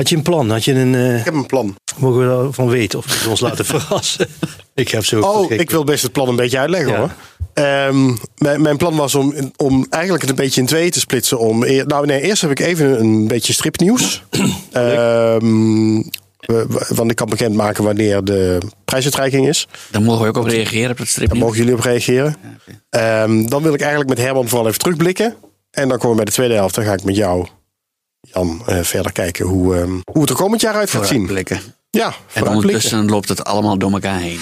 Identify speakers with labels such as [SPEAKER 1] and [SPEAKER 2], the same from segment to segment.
[SPEAKER 1] Had je een plan? Had je een, eh,
[SPEAKER 2] Ik heb een plan.
[SPEAKER 1] mogen we daarvan weten of we ons laten verrassen? Ik heb zo.
[SPEAKER 2] Oh, ik wil best het plan een beetje uitleggen
[SPEAKER 1] Ja.
[SPEAKER 2] hoor. Ehm, mijn, mijn plan was om, om eigenlijk het een beetje in tweeën te splitsen. Om, eer- nou nee, eerst heb ik even een beetje stripnieuws. Ehm, we- want ik kan bekendmaken wanneer de prijsuitreiking is.
[SPEAKER 3] Dan mogen we ook op reageren op het stripje.
[SPEAKER 2] Daar mogen jullie op reageren. Ehm, dan wil ik eigenlijk met Herman vooral even terugblikken. En dan komen we bij de tweede helft. Dan ga ik met jou, Jan, eh, verder kijken hoe, ehm, hoe het er komend jaar uit gaat zien.
[SPEAKER 3] Blikken.
[SPEAKER 2] Ja,
[SPEAKER 3] En ondertussen loopt het allemaal door elkaar heen.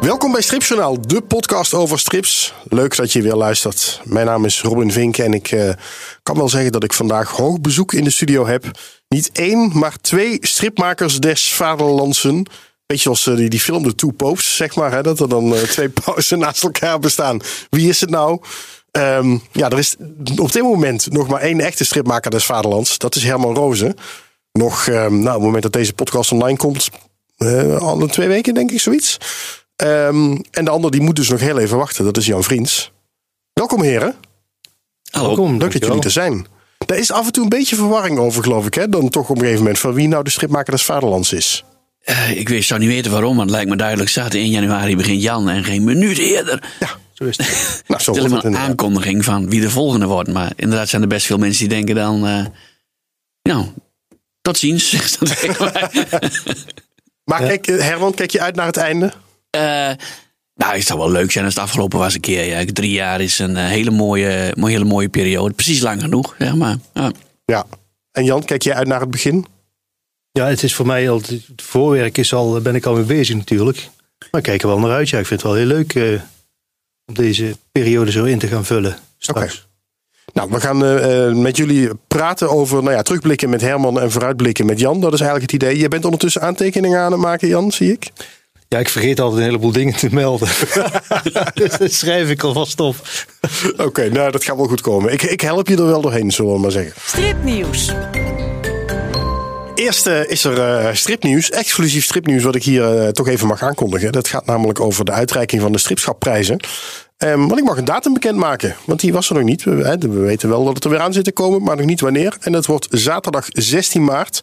[SPEAKER 2] Welkom bij Stripjournaal, de podcast over strips. Leuk dat je weer luistert. Mijn naam is Robin Vink en ik eh, kan wel zeggen dat ik vandaag hoog bezoek in de studio heb. Niet één, maar twee stripmakers des vaderlandsen. Beetje zoals eh, die, die film De Two Popes, zeg maar. Hè, dat er dan eh, twee pauzen naast elkaar bestaan. Wie is het nou? Ehm, ja, er is op dit moment nog maar één echte stripmaker des vaderlands. Dat is Herman Rozen. Nog, ehm, nou, op het moment dat deze podcast online komt, eh, alle twee weken denk ik zoiets. Ehm, en de ander die moet dus nog heel even wachten. Dat is Jan Vriends. Welkom heren.
[SPEAKER 3] Hallo.
[SPEAKER 1] Welkom,
[SPEAKER 2] Leuk dat jullie er zijn. Daar is af en toe een beetje verwarring over, geloof ik. Hè? Dan toch op een gegeven moment van wie nou de stripmaker des vaderlands is.
[SPEAKER 3] Eh, ik weet, zou niet weten waarom, want het lijkt me duidelijk. Staat 1 januari begint Jan en geen minuut eerder.
[SPEAKER 1] Zo is het.
[SPEAKER 2] Nou, zo
[SPEAKER 3] Het is een aankondiging van wie de volgende wordt. Maar inderdaad zijn er best veel mensen die denken dan... eh, nou, tot ziens.
[SPEAKER 2] Maar kijk, eh, Herman, kijk je uit naar het einde?
[SPEAKER 3] Nou, het zou wel leuk zijn als het afgelopen was een keer. Ja. Drie jaar is een hele, mooie, mooie, hele mooie periode. Precies lang genoeg, zeg maar. Ja.
[SPEAKER 2] Ja. En Jan, kijk je uit naar het begin?
[SPEAKER 1] Ja, het is voor mij al. Het voorwerk is al, ben ik al mee bezig natuurlijk. Maar ik kijk er wel naar uit. Ja, ik vind het wel heel leuk eh, om deze periode zo in te gaan vullen. Straks.
[SPEAKER 2] Nou, we gaan eh, eh, met jullie praten over nou ja, terugblikken met Herman en vooruitblikken met Jan. Dat is eigenlijk het idee. Je bent ondertussen aantekeningen aan het maken, Jan, zie ik.
[SPEAKER 1] Ja, ik vergeet altijd een heleboel dingen te melden. dus dat schrijf ik alvast op.
[SPEAKER 2] Oké, nou, dat gaat wel goed komen. Ik, ik help je er wel doorheen, zullen we maar zeggen.
[SPEAKER 4] Stripnieuws.
[SPEAKER 2] Eerst is er eh, stripnieuws, exclusief stripnieuws, wat ik hier eh, toch even mag aankondigen. Dat gaat namelijk over de uitreiking van de stripschapprijzen. Ehm, want ik mag een datum bekendmaken, want die was er nog niet. We weten wel dat het er weer aan zit te komen, maar nog niet wanneer. En dat wordt zaterdag 16 maart.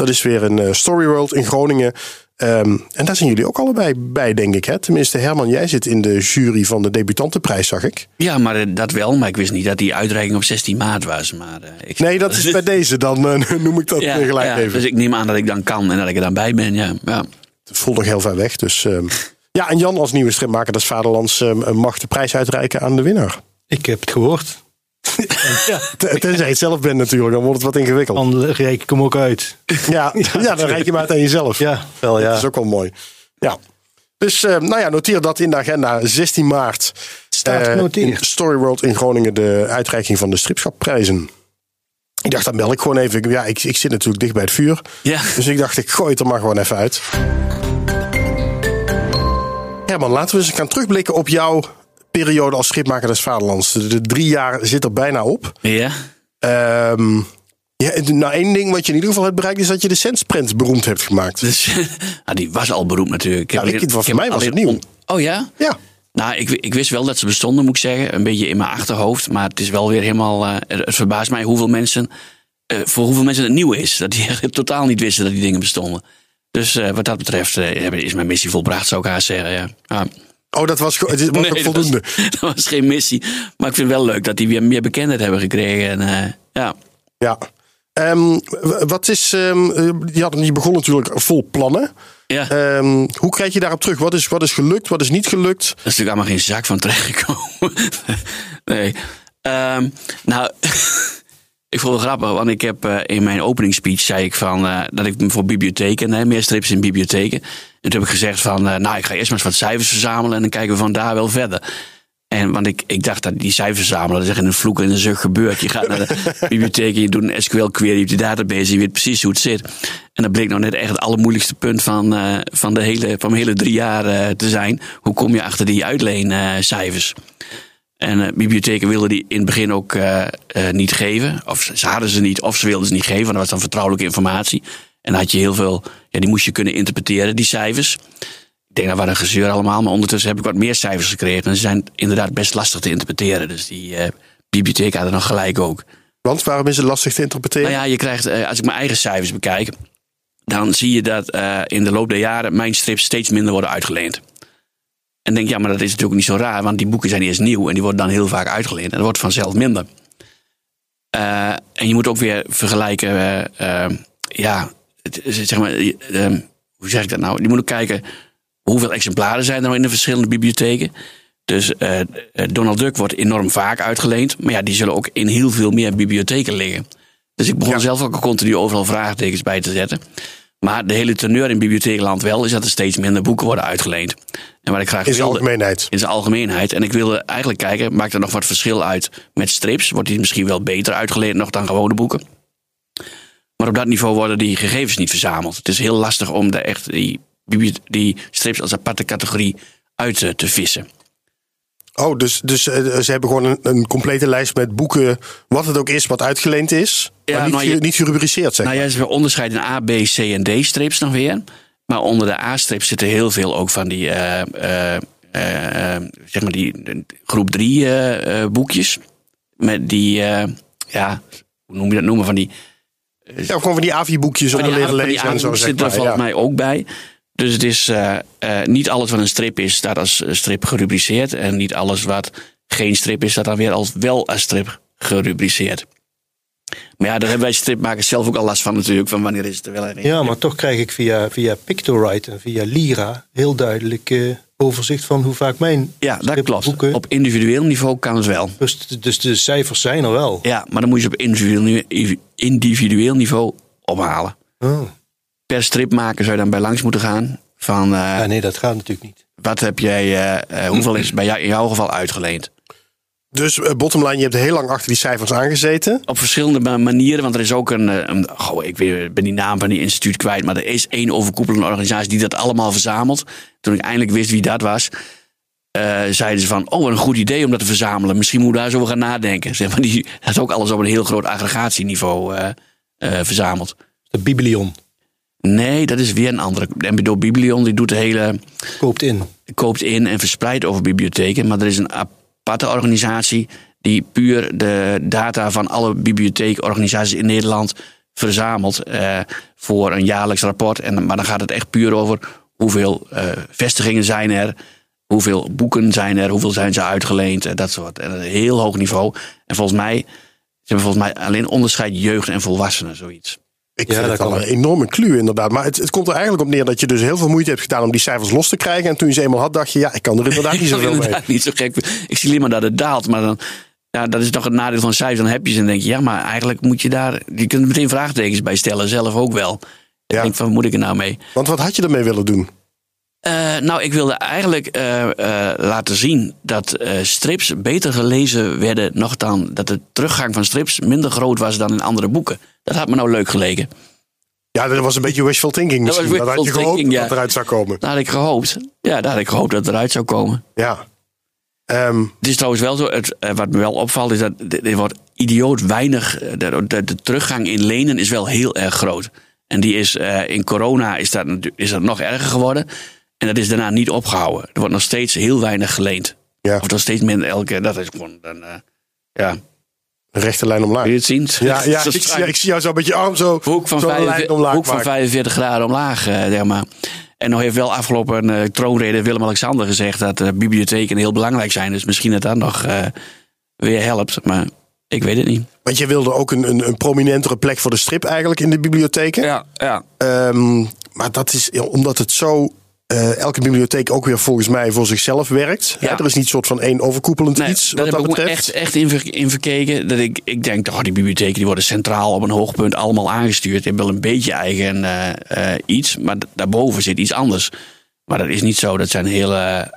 [SPEAKER 2] Dat is weer een eh, Story World in Groningen. Ehm, en daar zijn jullie ook allebei bij, denk ik. Hè? Tenminste, Herman, jij zit in de jury van de debutantenprijs, zag ik.
[SPEAKER 3] ja, maar eh, dat wel. Maar ik wist niet dat die uitreiking op 16 maart was. Maar, eh, ik,
[SPEAKER 2] Nee, dat is bij deze. Dan noem ik dat
[SPEAKER 3] ja,
[SPEAKER 2] gelijk
[SPEAKER 3] ja,
[SPEAKER 2] even.
[SPEAKER 3] Dus ik neem aan dat ik dan kan en dat ik er dan bij ben. Ja, ja.
[SPEAKER 2] Het voelt nog heel ver weg. Dus, ehm, ja, en Jan als nieuwe stripmaker des Vaderlands ehm, mag de prijs uitreiken aan de winnaar.
[SPEAKER 1] Ik heb het gehoord. Ja,
[SPEAKER 2] Ten- Tenzij je het zelf bent natuurlijk, dan wordt het wat ingewikkeld.
[SPEAKER 1] dan reik ik hem ook uit.
[SPEAKER 2] Ja, ja dan reik je maar uit aan jezelf.
[SPEAKER 1] Ja, wel ja.
[SPEAKER 2] Dat is ook wel mooi. Ja. Dus ehm, nou ja, noteer dat in de agenda 16 maart.
[SPEAKER 1] Staat
[SPEAKER 2] eh,
[SPEAKER 1] genoteerd.
[SPEAKER 2] in Story World in Groningen de uitreiking van de stripschapprijzen. Ik dacht, dat bel ik gewoon even. Ja, ik, ik zit natuurlijk dicht bij het vuur.
[SPEAKER 3] ja.
[SPEAKER 2] Dus ik dacht, ik gooi het er maar gewoon even uit. Herman, laten we eens gaan terugblikken op jouw periode als schipmaker des Vaderlands. De, drie jaar zit er bijna op.
[SPEAKER 3] ja.
[SPEAKER 2] Ehm ja, nou, één ding wat je in ieder geval hebt bereikt... is dat je de Sendsprint beroemd hebt gemaakt.
[SPEAKER 3] Dus, ah, die was al beroemd natuurlijk. Ik
[SPEAKER 2] Ja, voor mij was het nieuw.
[SPEAKER 3] on- Oh ja?
[SPEAKER 2] Ja,
[SPEAKER 3] Nou, ik, ik wist wel dat ze bestonden, moet ik zeggen. Een beetje in mijn achterhoofd. Maar het is wel weer helemaal. eh, het verbaast mij hoeveel mensen. eh, voor hoeveel mensen het nieuw is. Dat die echt totaal niet wisten dat die dingen bestonden. Dus eh, wat dat betreft is mijn missie volbracht, zou ik haast zeggen. Ja.
[SPEAKER 2] Oh, dat was, was
[SPEAKER 3] dat
[SPEAKER 2] voldoende.
[SPEAKER 3] was, dat was geen missie. Maar ik vind het wel leuk dat die weer meer bekendheid hebben gekregen. En, eh, ja.
[SPEAKER 2] Ja. Ehm, wat is, ehm, eh, je, had, je begon natuurlijk vol plannen.
[SPEAKER 3] ja.
[SPEAKER 2] Ehm, hoe kijk je daarop terug? Wat is, wat is gelukt, wat is niet gelukt?
[SPEAKER 3] Dat is natuurlijk allemaal geen zak van terechtgekomen. nee. Ehm, nou, ik vond het grappig, want ik heb eh, in mijn openingsspeech zei ik van eh, dat ik voor bibliotheken, hè, meer strips in bibliotheken. En toen heb ik gezegd van, eh, nou, ik ga eerst maar eens wat cijfers verzamelen en dan kijken we van daar wel verder. En want ik, ik dacht dat die cijfers verzamelen, dat is echt in een vloek en een zucht gebeurt. Je gaat naar de bibliotheek en je doet een SQL-query op die database en je weet precies hoe het zit. En dat bleek nou net echt het allermoeilijkste punt van, eh, van, de hele, van mijn hele drie jaar eh, te zijn. Hoe kom je achter die uitleencijfers? En bibliotheken wilden die in het begin ook niet geven. Of ze hadden ze niet, of ze wilden ze niet geven. Want dat was dan vertrouwelijke informatie. En had je heel veel, ja, die moest je kunnen interpreteren, die cijfers. ik denk dat wat een gezeur allemaal, maar ondertussen heb ik wat meer cijfers gekregen. En ze zijn inderdaad best lastig te interpreteren. Dus die uh, bibliotheek had er nog gelijk ook.
[SPEAKER 2] Want waarom is het lastig te interpreteren?
[SPEAKER 3] Nou ja, je krijgt, uh, als ik mijn eigen cijfers bekijk, dan zie je dat uh, in de loop der jaren mijn strips steeds minder worden uitgeleend. En denk, ja, maar dat is natuurlijk niet zo raar, want die boeken zijn eerst nieuw en die worden dan heel vaak uitgeleend. En dat wordt vanzelf minder. en je moet ook weer vergelijken, ja, zeg maar, hoe zeg ik dat nou? Je moet ook kijken hoeveel exemplaren zijn er nou in de verschillende bibliotheken. Dus uh, Donald Duck wordt enorm vaak uitgeleend. Maar ja, die zullen ook in heel veel meer bibliotheken liggen. Dus ik begon zelf ook continu overal vraagtekens bij te zetten. Maar de hele teneur in bibliotheekland wel is dat er steeds minder boeken worden uitgeleend.
[SPEAKER 2] En wat ik graag in zijn algemeenheid.
[SPEAKER 3] In zijn algemeenheid. En ik wilde eigenlijk kijken, maakt er nog wat verschil uit met strips? Wordt die misschien wel beter uitgeleend nog dan gewone boeken? Maar op dat niveau worden die gegevens niet verzameld. Het is heel lastig om de echt die die strips als aparte categorie uit eh, te vissen.
[SPEAKER 2] Oh, dus, dus uh, ze hebben gewoon een, een, complete lijst met boeken, wat het ook is, wat uitgeleend is, ja, maar niet, nou, je, niet gerubriceerd zeg
[SPEAKER 3] Nou ja, ze onderscheiden in A, B, C en D strips nog weer. Maar onder de A-strips zitten heel veel ook van die, uh, zeg maar die groep 3 boekjes. Met die, ja, hoe noem je dat noemen, van die...
[SPEAKER 2] ja, gewoon van die AVI-boekjes om te leren lezen en zo.
[SPEAKER 3] Zit er volgens mij ook bij. Dus het is uh, uh, niet alles wat een strip is, staat als strip gerubriceerd. En niet alles wat geen strip is, staat dan weer als wel als strip gerubriceerd. Maar ja, daar hebben wij stripmakers zelf ook al last van natuurlijk. Van wanneer is het er wel
[SPEAKER 1] een. Ja, maar toch krijg ik via, via Pictorite en via Lira heel duidelijk uh, overzicht van hoe vaak mijn
[SPEAKER 3] Ja, dat klopt. Boeken... Op individueel niveau kan het wel.
[SPEAKER 1] Dus, dus de cijfers zijn er wel.
[SPEAKER 3] Ja, maar dan moet je op individueel, individueel niveau ophalen. Oh per stripmaker zou je dan bij langs moeten gaan. Van, uh,
[SPEAKER 1] ja, nee, dat gaat natuurlijk niet.
[SPEAKER 3] Wat heb jij, uh, hoeveel is bij jou, in jouw geval uitgeleend?
[SPEAKER 2] Dus uh, bottomline, je hebt heel lang achter die cijfers aangezeten.
[SPEAKER 3] Op verschillende manieren, want er is ook een, een goh, ik weet, ben die naam van die instituut kwijt, maar er is één overkoepelende organisatie die dat allemaal verzamelt. Toen ik eindelijk wist wie dat was, uh, zeiden ze van, oh, een goed idee om dat te verzamelen. Misschien moeten we daar zo over gaan nadenken. Zeg maar, die had ook alles op een heel groot aggregatieniveau verzameld.
[SPEAKER 1] De Biblion.
[SPEAKER 3] Nee, dat is weer een andere. MBDO Biblion die doet de hele.
[SPEAKER 1] Koopt in.
[SPEAKER 3] Koopt in en verspreidt over bibliotheken. Maar er is een aparte organisatie die puur de data van alle bibliotheekorganisaties in Nederland verzamelt eh, voor een jaarlijks rapport. En, maar dan gaat het echt puur over hoeveel uh, vestigingen zijn er, hoeveel boeken zijn er, hoeveel zijn ze uitgeleend en dat soort. En een heel hoog niveau. En volgens mij, ze hebben volgens mij alleen onderscheid jeugd en volwassenen, zoiets.
[SPEAKER 2] Ik ja, vind het een enorme kluw inderdaad. Maar het, het komt er eigenlijk op neer dat je dus heel veel moeite hebt gedaan om die cijfers los te krijgen. En toen je ze eenmaal had, dacht je, ja, ik kan er inderdaad niet zoveel mee.
[SPEAKER 3] niet zo gek. Ik zie alleen maar dat het daalt. Maar dan, ja, dat is toch het nadeel van cijfers. Dan heb je ze en denk je, ja, maar eigenlijk moet je daar... Je kunt meteen vraagtekens bij stellen, zelf ook wel. Ja. Ik denk van, moet ik er nou mee?
[SPEAKER 2] Want wat had je ermee willen doen?
[SPEAKER 3] Uh, nou, ik wilde eigenlijk uh, uh, laten zien dat strips beter gelezen werden, nog dan dat de teruggang van strips minder groot was dan in andere boeken. Dat had me nou leuk gelegen.
[SPEAKER 2] Ja, dat was een beetje wishful thinking misschien. Dat, dat had je gehoopt thinking, ja. dat eruit zou komen.
[SPEAKER 3] Dat had ik gehoopt. Ja, dat had ik gehoopt dat het eruit zou komen.
[SPEAKER 2] Ja.
[SPEAKER 3] Um, het is trouwens wel zo, het, wat me wel opvalt, is dat er wordt idioot weinig. De, de, de, teruggang in lenen is wel heel erg groot. En die is in corona is dat, is dat nog erger geworden. En dat is daarna niet opgehouden. Er wordt nog steeds heel weinig geleend. Ja. Of nog steeds minder elke. Dat is gewoon dan, uh, ja.
[SPEAKER 2] Een rechte lijn omlaag.
[SPEAKER 3] Wil je het zien?
[SPEAKER 2] Ja, ja ik, zie, ik, zie jou zo met je arm zo.
[SPEAKER 3] Hoek van, 45, hoek van 45 graden omlaag, uh, zeg maar. En nog heeft wel afgelopen uh, troonrede Willem-Alexander gezegd dat uh, bibliotheken heel belangrijk zijn. Dus misschien dat dat nog weer helpt. Maar ik weet het niet.
[SPEAKER 2] Want je wilde ook een, een, een, prominentere plek voor de strip eigenlijk in de bibliotheken.
[SPEAKER 3] Ja, ja.
[SPEAKER 2] Um, maar dat is omdat het zo uh, elke bibliotheek ook weer volgens mij voor zichzelf werkt. Ja. er is niet een soort van één overkoepelend iets. Wat
[SPEAKER 3] dat
[SPEAKER 2] heb ik
[SPEAKER 3] echt, echt in, in, verkeken. Dat ik, ik denk, oh, die bibliotheken die worden centraal op een hoogpunt allemaal aangestuurd. Die hebben wel een beetje eigen uh, uh, iets, maar daarboven zit iets anders. Maar dat is niet zo. Dat zijn hele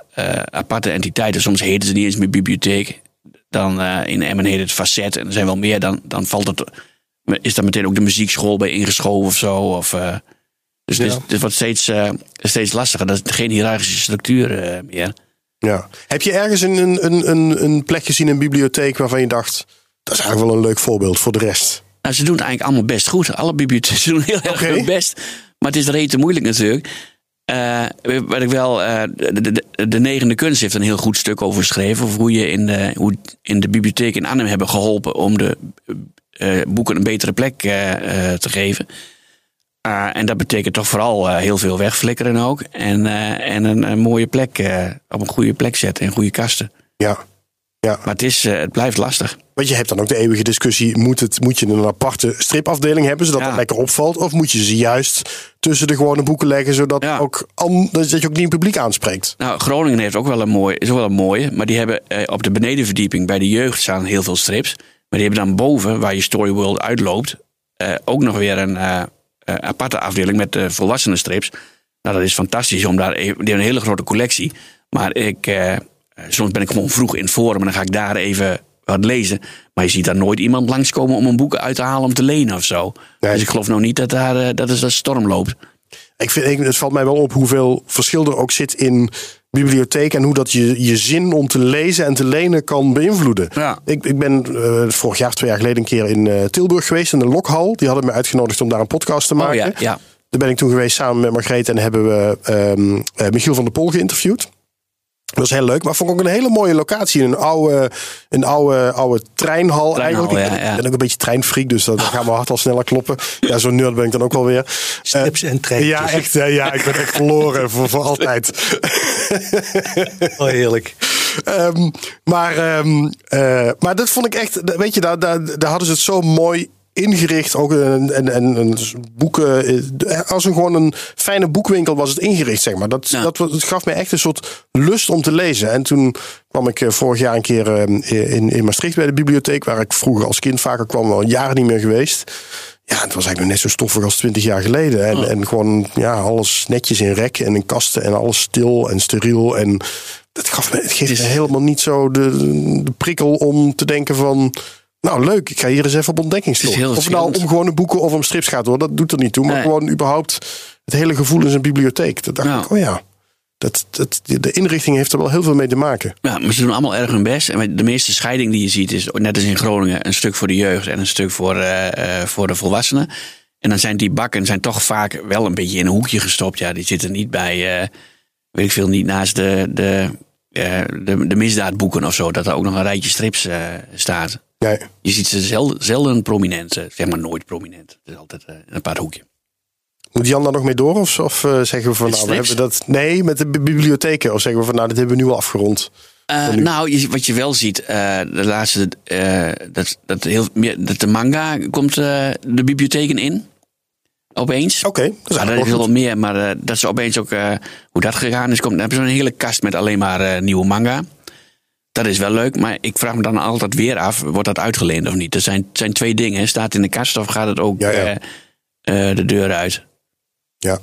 [SPEAKER 3] aparte entiteiten. Soms heten ze niet eens meer bibliotheek. Dan in Emmen heet het facet. En er zijn wel meer. Dan, dan valt het, is daar meteen ook de muziekschool bij ingeschoven of zo. Of, dus ja. het, wordt steeds, uh, steeds lastiger. Dat is geen hiërarchische structuur uh, meer.
[SPEAKER 2] Ja. Heb je ergens een, een, een, een plek gezien in een bibliotheek waarvan je dacht... dat is eigenlijk wel een leuk voorbeeld voor de rest?
[SPEAKER 3] Nou, ze doen het eigenlijk allemaal best goed. Alle bibliotheken doen heel erg okay. best. Maar het is rete moeilijk natuurlijk. Uh, wat ik wel, uh, de, de, de, negende kunst heeft een heel goed stuk over geschreven. Over hoe je in de, hoe in de bibliotheek in Arnhem hebben geholpen om de uh, boeken een betere plek te geven. En dat betekent toch vooral heel veel wegflikkeren ook. En, en een, een, mooie plek, op een goede plek zetten en goede kasten.
[SPEAKER 2] Ja. Ja.
[SPEAKER 3] Maar het, is, het blijft lastig.
[SPEAKER 2] Want je hebt dan ook de eeuwige discussie: moet, het, moet je een aparte stripafdeling hebben zodat het lekker opvalt? Of moet je ze juist tussen de gewone boeken leggen zodat, ook dat je ook nieuw publiek aanspreekt?
[SPEAKER 3] Nou, Groningen heeft ook wel een mooie, is ook wel een mooie. Maar die hebben eh, op de benedenverdieping bij de jeugd staan heel veel strips. Maar die hebben dan boven, waar je Storyworld uitloopt, eh, ook nog weer een aparte afdeling met uh, volwassenen strips. Nou, dat is fantastisch om daar even, een hele grote collectie. Maar ik, soms ben ik gewoon vroeg in het forum en dan ga ik daar even wat lezen. Maar je ziet daar nooit iemand langskomen om een boek uit te halen om te lenen of zo. Dus ik geloof nou niet dat daar dat is dat storm loopt.
[SPEAKER 2] Ik vind, het valt mij wel op hoeveel verschil er ook zit in bibliotheek en hoe dat je je zin om te lezen en te lenen kan beïnvloeden.
[SPEAKER 3] Ja.
[SPEAKER 2] Ik, ik ben uh, vorig jaar, twee jaar geleden, een keer in uh, Tilburg geweest, in de Lokhal. Die hadden me uitgenodigd om daar een podcast te maken.
[SPEAKER 3] Oh, ja, ja.
[SPEAKER 2] Daar ben ik toen geweest samen met Margreet en hebben we um, uh, Michiel van der Pol geïnterviewd. Dat was heel leuk, maar vond ik ook een hele mooie locatie. Een oude, een oude, oude treinhal,
[SPEAKER 3] treinhal
[SPEAKER 2] eigenlijk.
[SPEAKER 3] Ja, ja.
[SPEAKER 2] Ik ben ook een beetje treinfreak, dus dan gaan we hart al sneller kloppen. Ja, zo'n nerd ben ik dan ook wel weer.
[SPEAKER 1] Strips uh, en treintjes.
[SPEAKER 2] Ja, echt. Ja, ik ben echt verloren voor, voor altijd.
[SPEAKER 1] oh, heerlijk.
[SPEAKER 2] Um, maar, um, uh, maar dat vond ik echt, weet je, daar, daar, daar hadden ze het zo mooi ingericht. Ook een, een, een, een boeken. eh, Als een gewoon een fijne boekwinkel was het ingericht, zeg maar. Dat,
[SPEAKER 3] Ja.
[SPEAKER 2] dat, gaf me echt een soort lust om te lezen. En toen kwam ik eh, vorig jaar een keer eh, in, in Maastricht bij de bibliotheek, waar ik vroeger als kind vaker kwam, al jaren niet meer geweest. Ja, het was eigenlijk nog net zo stoffig als twintig jaar geleden. En, en gewoon ja, alles netjes in rek en in kasten en alles stil en steriel. En dat gaf me, het geeft me helemaal niet zo de, de prikkel om te denken van... Nou, leuk. Ik ga hier eens even op ontdekkingstocht. Of het nou om gewone boeken of om strips gaat hoor. Dat doet er niet toe. Maar
[SPEAKER 3] Nee.
[SPEAKER 2] gewoon überhaupt het hele gevoel in zijn bibliotheek. Dat dacht
[SPEAKER 3] Ja.
[SPEAKER 2] ik, oh ja. Dat, dat, de inrichting heeft er wel heel veel mee te maken.
[SPEAKER 3] Ja, maar ze doen allemaal erg hun best. En de meeste scheiding die je ziet is, net als in Groningen, een stuk voor de jeugd en een stuk voor, eh, eh, voor de volwassenen. En dan zijn die bakken zijn toch vaak wel een beetje in een hoekje gestopt. Ja, die zitten niet bij, eh, weet ik veel, niet naast de, de, de, de misdaadboeken of zo. Dat er ook nog een rijtje strips staat.
[SPEAKER 2] Nee.
[SPEAKER 3] Je ziet ze zelden, zelden prominent, eh, zeg maar nooit prominent. Het is altijd eh, een apart hoekje.
[SPEAKER 2] Moet Jan daar nog mee door? Of, of eh, zeggen we van nou, we hebben dat. Nee, met de bi- bibliotheken. Of zeggen we van nou, dit hebben we nu al afgerond. Nu?
[SPEAKER 3] nou, je, wat je wel ziet, de laatste, dat, dat, heel, dat de manga komt de bibliotheken in. Opeens.
[SPEAKER 2] Oké, dat is
[SPEAKER 3] dat
[SPEAKER 2] wel goed.
[SPEAKER 3] meer, maar dat ze opeens ook, hoe dat gegaan is, komt, dan hebben ze een hele kast met alleen maar nieuwe manga. Dat is wel leuk, maar ik vraag me dan altijd weer af, wordt dat uitgeleend of niet? Er zijn, zijn twee dingen, staat het in de kast of gaat het ook
[SPEAKER 2] Ja, ja.
[SPEAKER 3] eh, eh, de deur uit?
[SPEAKER 2] Ja.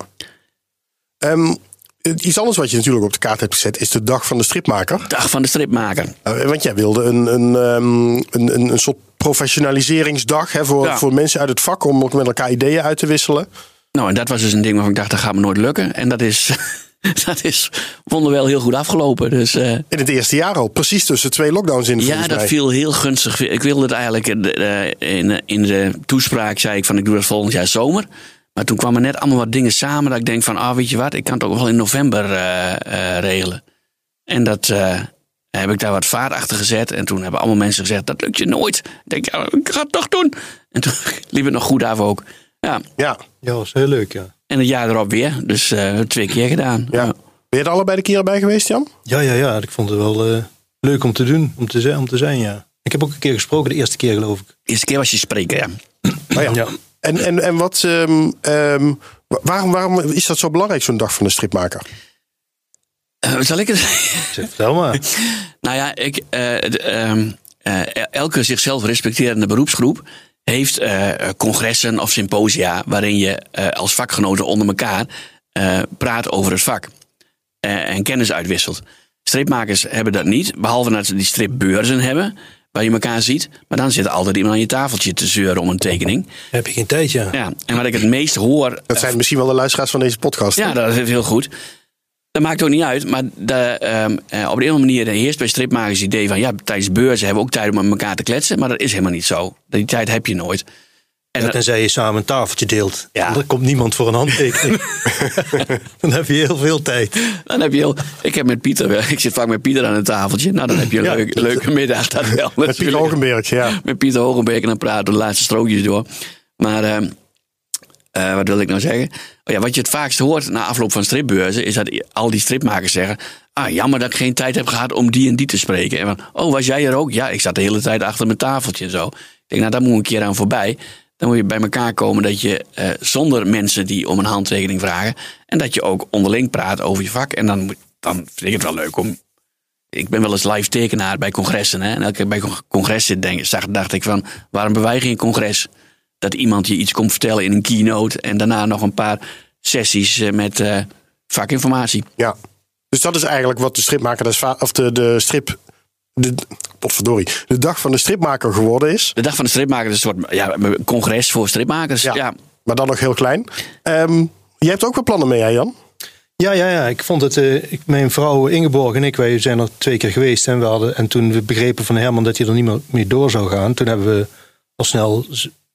[SPEAKER 2] Ehm, iets anders wat je natuurlijk op de kaart hebt gezet is de dag van de stripmaker.
[SPEAKER 3] Dag van de stripmaker.
[SPEAKER 2] Uh, want jij wilde een, een, um, een, een, een soort professionaliseringsdag hè, voor,
[SPEAKER 3] Ja.
[SPEAKER 2] voor mensen uit het vak om ook met elkaar ideeën uit te wisselen.
[SPEAKER 3] Nou, en dat was dus een ding waarvan ik dacht, dat gaat me nooit lukken. En dat is, dat is wonderwel heel goed afgelopen. Dus eh,
[SPEAKER 2] In het eerste jaar al, precies tussen twee lockdowns in.
[SPEAKER 3] ja,
[SPEAKER 2] volgens
[SPEAKER 3] dat viel heel gunstig. Ik wilde het eigenlijk, eh, in, in de toespraak zei ik van ik doe dat volgend jaar zomer. Maar toen kwamen net allemaal wat dingen samen dat ik denk van, ah weet je wat, ik kan het ook wel in november eh, eh, regelen. En dat eh, heb ik daar wat vaart achter gezet. En toen hebben allemaal mensen gezegd, dat lukt je nooit. Ik denk, ja, ik ga het toch doen. En toen liep het nog goed af ook. Ja,
[SPEAKER 2] Ja,
[SPEAKER 1] Ja, was heel leuk, ja.
[SPEAKER 3] en het jaar erop weer. Dus eh, twee keer gedaan.
[SPEAKER 2] ja. Ben je er allebei de keren bij geweest, Jan?
[SPEAKER 1] Ja, ja, ja. Ik vond het wel eh, leuk om te doen, om te, zijn, om te zijn, ja. Ik heb ook een keer gesproken, de eerste keer geloof ik.
[SPEAKER 3] De eerste keer was je spreker, ja.
[SPEAKER 2] Oh ja.
[SPEAKER 1] Ja.
[SPEAKER 2] En, en, en wat, ehm, ehm, wa- waarom, waarom is dat zo belangrijk, zo'n dag van de stripmaker?
[SPEAKER 3] Eh, zal ik het
[SPEAKER 1] Zeg, vertel maar.
[SPEAKER 3] Nou ja, ik, eh, de, ehm, eh, elke zichzelf respecterende beroepsgroep heeft eh, congressen of symposia waarin je eh, als vakgenoten onder elkaar eh, praat over het vak en kennis uitwisselt. Stripmakers hebben dat niet, behalve dat ze die stripbeurzen hebben waar je elkaar ziet. Maar dan zit er altijd iemand aan je tafeltje te zeuren om een tekening.
[SPEAKER 1] Heb je geen tijd, ja.
[SPEAKER 3] Ja, en wat ik het meest hoor
[SPEAKER 2] Dat zijn misschien wel de luisteraars van deze podcast.
[SPEAKER 3] ja, dat is heel goed. Dat maakt ook niet uit, maar de, ehm, eh, op de een of andere manier heerst bij stripmakers het idee van ja, tijdens beurzen hebben we ook tijd om met elkaar te kletsen, maar dat is helemaal niet zo. Die tijd heb je nooit.
[SPEAKER 1] En ja, tenzij je samen een tafeltje deelt. Ja. Dan komt niemand voor een handtekening. dan heb je heel veel tijd.
[SPEAKER 3] Dan heb je heel, ik heb met Pieter, ik zit vaak met Pieter aan een tafeltje. Nou, dan heb je een leuk, leuke middag. Dat wel,
[SPEAKER 2] met Pieter Hogenberg, ja.
[SPEAKER 3] Met Pieter Hogenberg en dan praten we de laatste strookjes door. Maar uh, uh, wat wil ik nou zeggen? Oh ja, wat je het vaakst hoort na afloop van stripbeurzen... is dat al die stripmakers zeggen... ah, jammer dat ik geen tijd heb gehad om die en die te spreken. En van, oh, was jij er ook? Ja, ik zat de hele tijd achter mijn tafeltje en zo. Ik denk, nou, daar moet een keer aan voorbij. Dan moet je bij elkaar komen dat je uh, zonder mensen die om een handtekening vragen... en dat je ook onderling praat over je vak. En dan, dan vind ik het wel leuk om... Ik ben wel eens live tekenaar bij congressen. Hè? En elke keer bij congressen denk, zag, dacht ik van... waarom hebben wij geen congres dat iemand je iets komt vertellen in een keynote en daarna nog een paar sessies eh, met uh, vakinformatie.
[SPEAKER 2] Ja, dus dat is eigenlijk wat de stripmaker, of de, de strip. De, potverdorie, de dag van de stripmaker geworden is.
[SPEAKER 3] De dag van de stripmaker is een soort ja, congres voor stripmakers. Ja,
[SPEAKER 2] Maar dan nog heel klein. Um, jij hebt ook wel plannen mee, hè Jan?
[SPEAKER 1] Ja, ja, ja. Ik vond het. Uh, ik, mijn vrouw Ingeborg en ik, wij zijn er twee keer geweest. En, we hadden, en toen we begrepen van Herman dat hij er niet meer, meer door zou gaan, toen hebben we al snel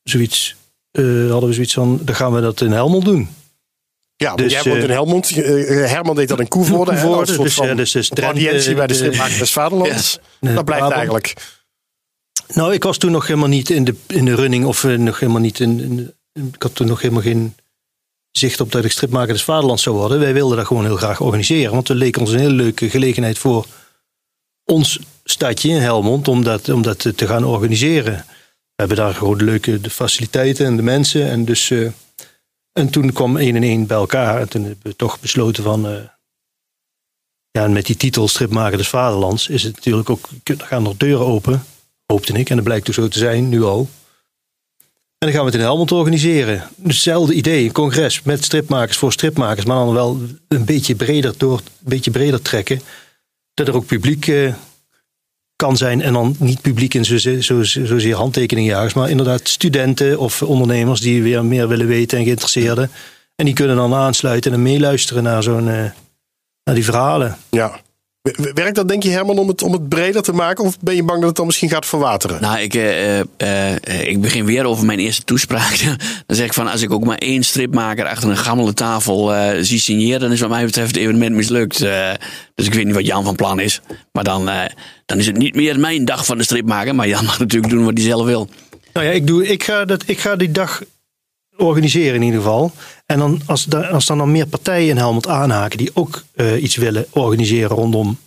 [SPEAKER 1] zoiets, uh, hadden we zoiets van, dan gaan we dat in Helmond doen.
[SPEAKER 2] Ja, dus, jij woont in eh, Helmond. Uh, Herman deed dat in Koevoorde. Koevoorde
[SPEAKER 1] dus, van dus, dus
[SPEAKER 2] audiëntie bij de Stripmaker des Vaderlands. Ja, dat blijft eigenlijk.
[SPEAKER 1] Nou, ik was toen nog helemaal niet in de, in de running. Of nog helemaal niet in, in, Ik had toen nog helemaal geen zicht op dat ik stripmaker des Vaderlands zou worden. Wij wilden dat gewoon heel graag organiseren. Want het leek ons een hele leuke gelegenheid voor ons stadje in Helmond om dat, om dat te gaan organiseren hebben daar gewoon leuke de faciliteiten en de mensen. En, dus, uh, en toen kwam één en één bij elkaar. En toen hebben we toch besloten van. Uh, ja, met die titel Stripmaker des Vaderlands is het natuurlijk ook. Gaan nog deuren open, hoopte ik. En dat blijkt dus zo te zijn, nu al. En dan gaan we het in Helmond organiseren. Hetzelfde idee, een congres met stripmakers voor stripmakers, maar dan wel een beetje breder door, een beetje breder trekken. Dat er ook publiek uh, kan zijn. En dan niet publiek in zozeer zo, zo, zo handtekeningenjagers, maar inderdaad studenten of ondernemers die weer meer willen weten en geïnteresseerden. En die kunnen dan aansluiten en meeluisteren naar zo'n uh, naar die verhalen.
[SPEAKER 2] Ja. Werkt dat, denk je, Herman, om het, om het breder te maken? Of ben je bang dat het dan misschien gaat verwateren?
[SPEAKER 3] Nou, ik, uh, uh, ik begin weer over mijn eerste toespraak. dan zeg ik van, als ik ook maar één stripmaker achter een gammele tafel zie signeren... dan is wat mij betreft het evenement mislukt. dus ik weet niet wat Jan van plan is. Maar dan, dan is het niet meer mijn dag van de stripmaker. Maar Jan mag natuurlijk doen wat hij zelf wil.
[SPEAKER 1] Nou ja, ik, doe, ik, ga, dat, ik ga die dag organiseren in ieder geval. En dan, als, da, als dan, dan meer partijen in Helmond aanhaken die ook uh, iets willen organiseren rondom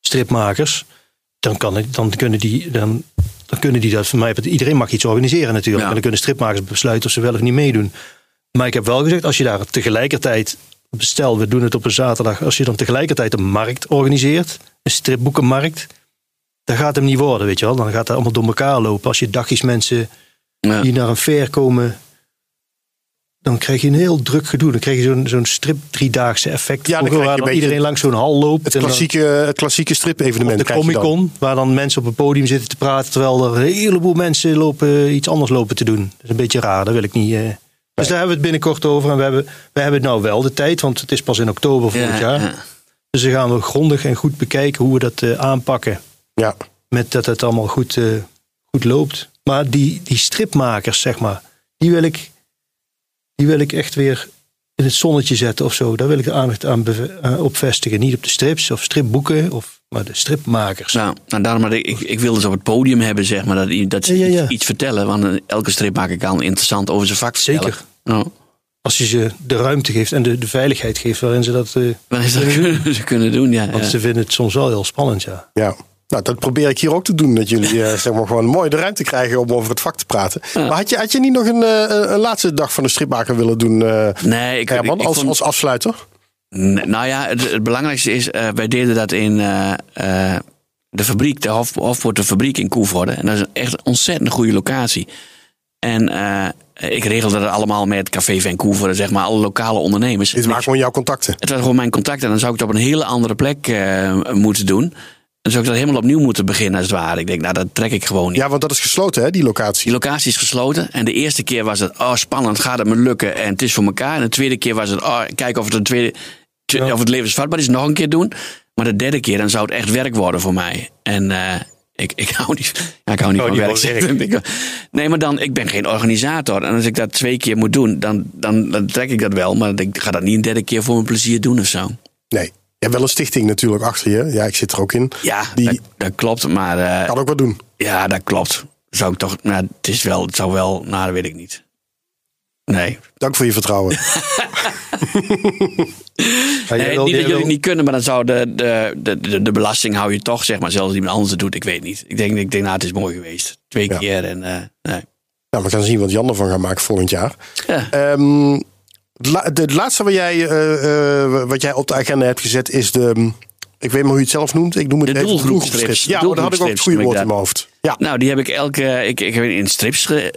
[SPEAKER 1] stripmakers, dan, kan ik, dan, kunnen die, dan, dan kunnen die dat voor mij. Iedereen mag iets organiseren natuurlijk. En dan kunnen stripmakers besluiten of ze wel of niet meedoen. Maar ik heb wel gezegd, als je daar tegelijkertijd, stel we doen het op een zaterdag, als je dan tegelijkertijd een markt organiseert, een stripboekenmarkt, dan gaat hem niet worden, weet je wel. Dan gaat het allemaal door elkaar lopen. Als je dagjes mensen die naar een fair komen dan krijg je een heel druk gedoe. Dan krijg je zo'n zo'n strip driedaagse effect. Ja, dan waar dan iedereen langs zo'n hal loopt.
[SPEAKER 2] Het klassieke, het klassieke strip evenement.
[SPEAKER 1] De Comic Con, waar dan mensen op het podium zitten te praten. Terwijl er een heleboel mensen lopen, iets anders lopen te doen. Dat is een beetje raar, dat wil ik niet. Uh... Dus daar hebben we het binnenkort over. En we hebben, we hebben nou wel de tijd, want het is pas in oktober volgend jaar. Ja. Dus dan gaan we grondig en goed bekijken hoe we dat uh, aanpakken.
[SPEAKER 2] Ja.
[SPEAKER 1] Met dat het allemaal goed, uh, goed loopt. Maar die, die stripmakers, zeg maar, die wil ik die wil ik echt weer in het zonnetje zetten of zo. Daar wil ik de aandacht aan uh, op vestigen. Niet op de strips of stripboeken, of, maar de stripmakers.
[SPEAKER 3] Nou, nou daarom, maar ik, ik wil dus op het podium hebben, zeg maar, dat, dat ze ja, ja, Iets, iets, vertellen. Want eh, elke stripmaker kan interessant over zijn vak vertellen.
[SPEAKER 1] Zeker. Nou. Als je ze de ruimte geeft en de, de veiligheid geeft waarin ze dat, uh,
[SPEAKER 3] dat kunnen, ze kunnen doen. Ja,
[SPEAKER 1] Want ze vinden het soms wel heel spannend, ja.
[SPEAKER 2] Ja. Nou, dat probeer ik hier ook te doen. Dat jullie uh, zeg maar gewoon mooi de ruimte krijgen om over het vak te praten. Maar had je, had je niet nog een, uh, een laatste dag van de stripmaker willen doen, uh,
[SPEAKER 3] nee, ik,
[SPEAKER 2] Herman,
[SPEAKER 3] ik,
[SPEAKER 2] als, als afsluiter?
[SPEAKER 3] nou ja, het, belangrijkste is, wij deden dat in de fabriek, de Hof, Hofpoort, fabriek in Koevoorde. En dat is echt een ontzettend goede locatie. En ik regelde dat allemaal met Café Vancouver, zeg maar, alle lokale ondernemers.
[SPEAKER 2] Dit waren gewoon jouw contacten?
[SPEAKER 3] Het waren gewoon mijn contacten. En dan zou ik het op een hele andere plek moeten doen. Dan zou ik dat helemaal opnieuw moeten beginnen, als het ware. Ik denk, nou, dat trek ik gewoon niet.
[SPEAKER 2] Ja, want dat is gesloten, hè, die locatie?
[SPEAKER 3] Die locatie is gesloten. En de eerste keer was het, oh, spannend, gaat het me lukken? En het is voor elkaar. En de tweede keer was het, oh, kijken of het, een tweede, of het levensvatbaar is, nog een keer doen. Maar de derde keer, dan zou het echt werk worden voor mij. En uh, Ik, ik hou niet, ja, ik hou niet
[SPEAKER 1] Oh,
[SPEAKER 3] van werk. Ik- Nee, maar dan, ik ben geen organisator. En als ik dat twee keer moet doen, dan, dan, dan trek ik dat wel. Maar ik ga dat niet een derde keer voor mijn plezier doen of zo.
[SPEAKER 2] Nee. Je hebt wel een stichting natuurlijk achter je. Ja, ik zit er ook in.
[SPEAKER 3] Ja,
[SPEAKER 2] Die-
[SPEAKER 3] dat, dat klopt. Maar eh,
[SPEAKER 2] Kan ook wat doen.
[SPEAKER 3] ja, dat klopt. Zou ik toch, nou, het is wel, het zou wel, nou, dat weet ik niet. Nee.
[SPEAKER 2] Dank voor je vertrouwen.
[SPEAKER 1] Ja,
[SPEAKER 3] Nee, niet dat jullie het niet kunnen, maar dan zou de, de, de, de, de belasting hou je toch, zeg maar, zelfs als iemand anders het doet. Ik weet niet. Ik denk, ik denk nou, het is mooi geweest. Twee
[SPEAKER 2] Ja.
[SPEAKER 3] keer en, eh, nee.
[SPEAKER 2] nou, we gaan zien wat Jan ervan gaat maken volgend jaar.
[SPEAKER 3] Ja.
[SPEAKER 2] Ehm, het laatste wat jij, eh, eh, wat jij op de agenda hebt gezet is de... mm, Ik weet maar hoe je het zelf noemt. Ik noem het
[SPEAKER 3] De
[SPEAKER 2] even
[SPEAKER 3] doelgroepstrips.
[SPEAKER 2] Ja, maar daar had ik ook het goede woord in mijn hoofd. Ja,
[SPEAKER 3] Nou, die heb ik elke. Ik, ik heb in strips. Ge,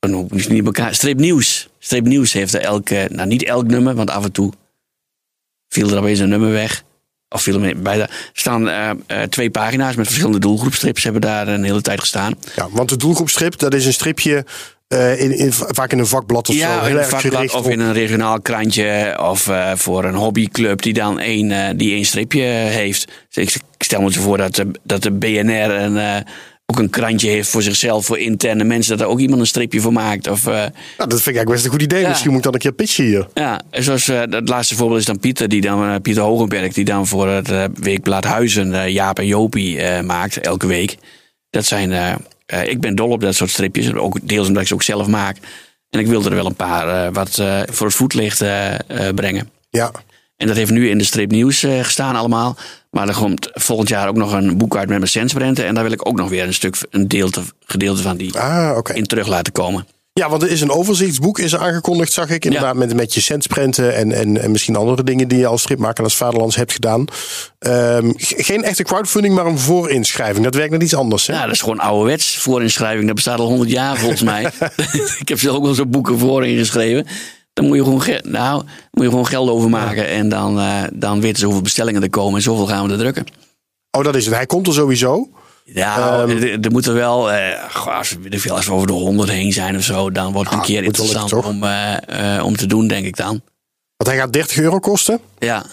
[SPEAKER 3] oh, nou, niet in elkaar. Strip nieuws. Strip nieuws heeft er elke. Nou, niet elk nummer, want af en toe viel er opeens een nummer weg. Of viel er bij. Staan eh, eh, twee pagina's met verschillende doelgroepstrips. Hebben daar een hele tijd gestaan.
[SPEAKER 2] ja, want de doelgroepstrip, dat is een stripje eh, in, in, vaak in een vakblad of zo. Heel
[SPEAKER 3] in vakblad of
[SPEAKER 2] op-
[SPEAKER 3] in een regionaal krantje. Of voor een hobbyclub die dan één, die één stripje heeft. Dus ik, ik stel me voor dat de, dat de BNR een, ook een krantje heeft voor zichzelf, voor interne mensen. Dat er ook iemand een stripje voor maakt. Of, eh,
[SPEAKER 2] Nou, dat vind ik eigenlijk best een goed idee.
[SPEAKER 3] Ja.
[SPEAKER 2] Misschien moet ik dan een keer pitchen hier.
[SPEAKER 3] Ja, zoals eh, het laatste voorbeeld is dan Pieter, die dan, eh, Pieter Hogenberg, die dan voor het eh, weekblad Huizen eh, Jaap en Jopie eh, maakt, elke week. Dat zijn, eh, eh, ik ben dol op dat soort stripjes, ook deels omdat ik ze ook zelf maak. En ik wilde er wel een paar eh, wat eh, voor het voetlicht eh, eh, brengen.
[SPEAKER 2] Ja,
[SPEAKER 3] En dat heeft nu in de strip nieuws eh, gestaan allemaal. Maar er komt volgend jaar ook nog een boek uit met mijn sensprenten. En daar wil ik ook nog weer een stuk, een deelte, gedeelte van die
[SPEAKER 2] ah,
[SPEAKER 3] in terug laten komen.
[SPEAKER 2] Ja, want er is een overzichtsboek is aangekondigd, zag ik. Inderdaad, met, met je centsprenten en, en, en misschien andere dingen die je als stripmaker als Vaderlands hebt gedaan. Ehm, ge- geen echte crowdfunding, maar een voorinschrijving. Dat werkt net iets anders, hè?
[SPEAKER 3] Ja, dat is gewoon ouderwets voorinschrijving. Dat bestaat al 100 jaar volgens mij. ik heb zelf ook wel zo'n boeken voor ingeschreven. Dan moet je gewoon, ge- nou, moet je gewoon geld overmaken. En dan, eh, dan weten ze hoeveel bestellingen er komen. En zoveel gaan we er drukken.
[SPEAKER 2] Oh, dat is het. Hij komt er sowieso.
[SPEAKER 3] Ja,
[SPEAKER 2] Ehm.
[SPEAKER 3] er, er moet er wel, eh, goh, als, we, als we over de 100 heen zijn of zo, dan wordt het een
[SPEAKER 2] Ah,
[SPEAKER 3] keer interessant om, eh, om te doen, denk ik dan.
[SPEAKER 2] Want hij gaat 30 euro kosten.
[SPEAKER 3] Ja,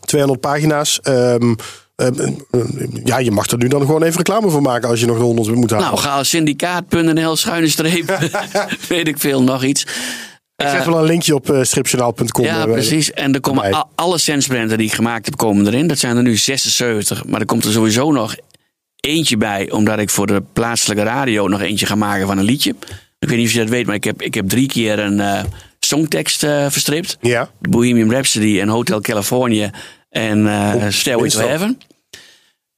[SPEAKER 2] 200 pagina's. Ehm, ehm, ja, je mag er nu dan gewoon even reclame voor maken als je nog de 100 moet halen.
[SPEAKER 3] nou, ga syndicaat.nl, schuine streep, weet ik veel, nog iets.
[SPEAKER 2] Ik zet wel een linkje op uh, stripjournaal.com.
[SPEAKER 3] Ja,
[SPEAKER 2] eh,
[SPEAKER 3] precies. En er komen alle sensbranden die ik gemaakt heb, komen erin. Dat zijn er nu 76. Maar er komt er sowieso nog eentje bij, omdat ik voor de plaatselijke radio nog eentje ga maken van een liedje. Ik weet niet of je dat weet, maar ik heb, ik heb drie keer een eh, songtekst eh, verstript.
[SPEAKER 2] Ja,
[SPEAKER 3] Bohemian Rhapsody en Hotel California en eh
[SPEAKER 2] Oh,
[SPEAKER 3] Stairway to. Heaven.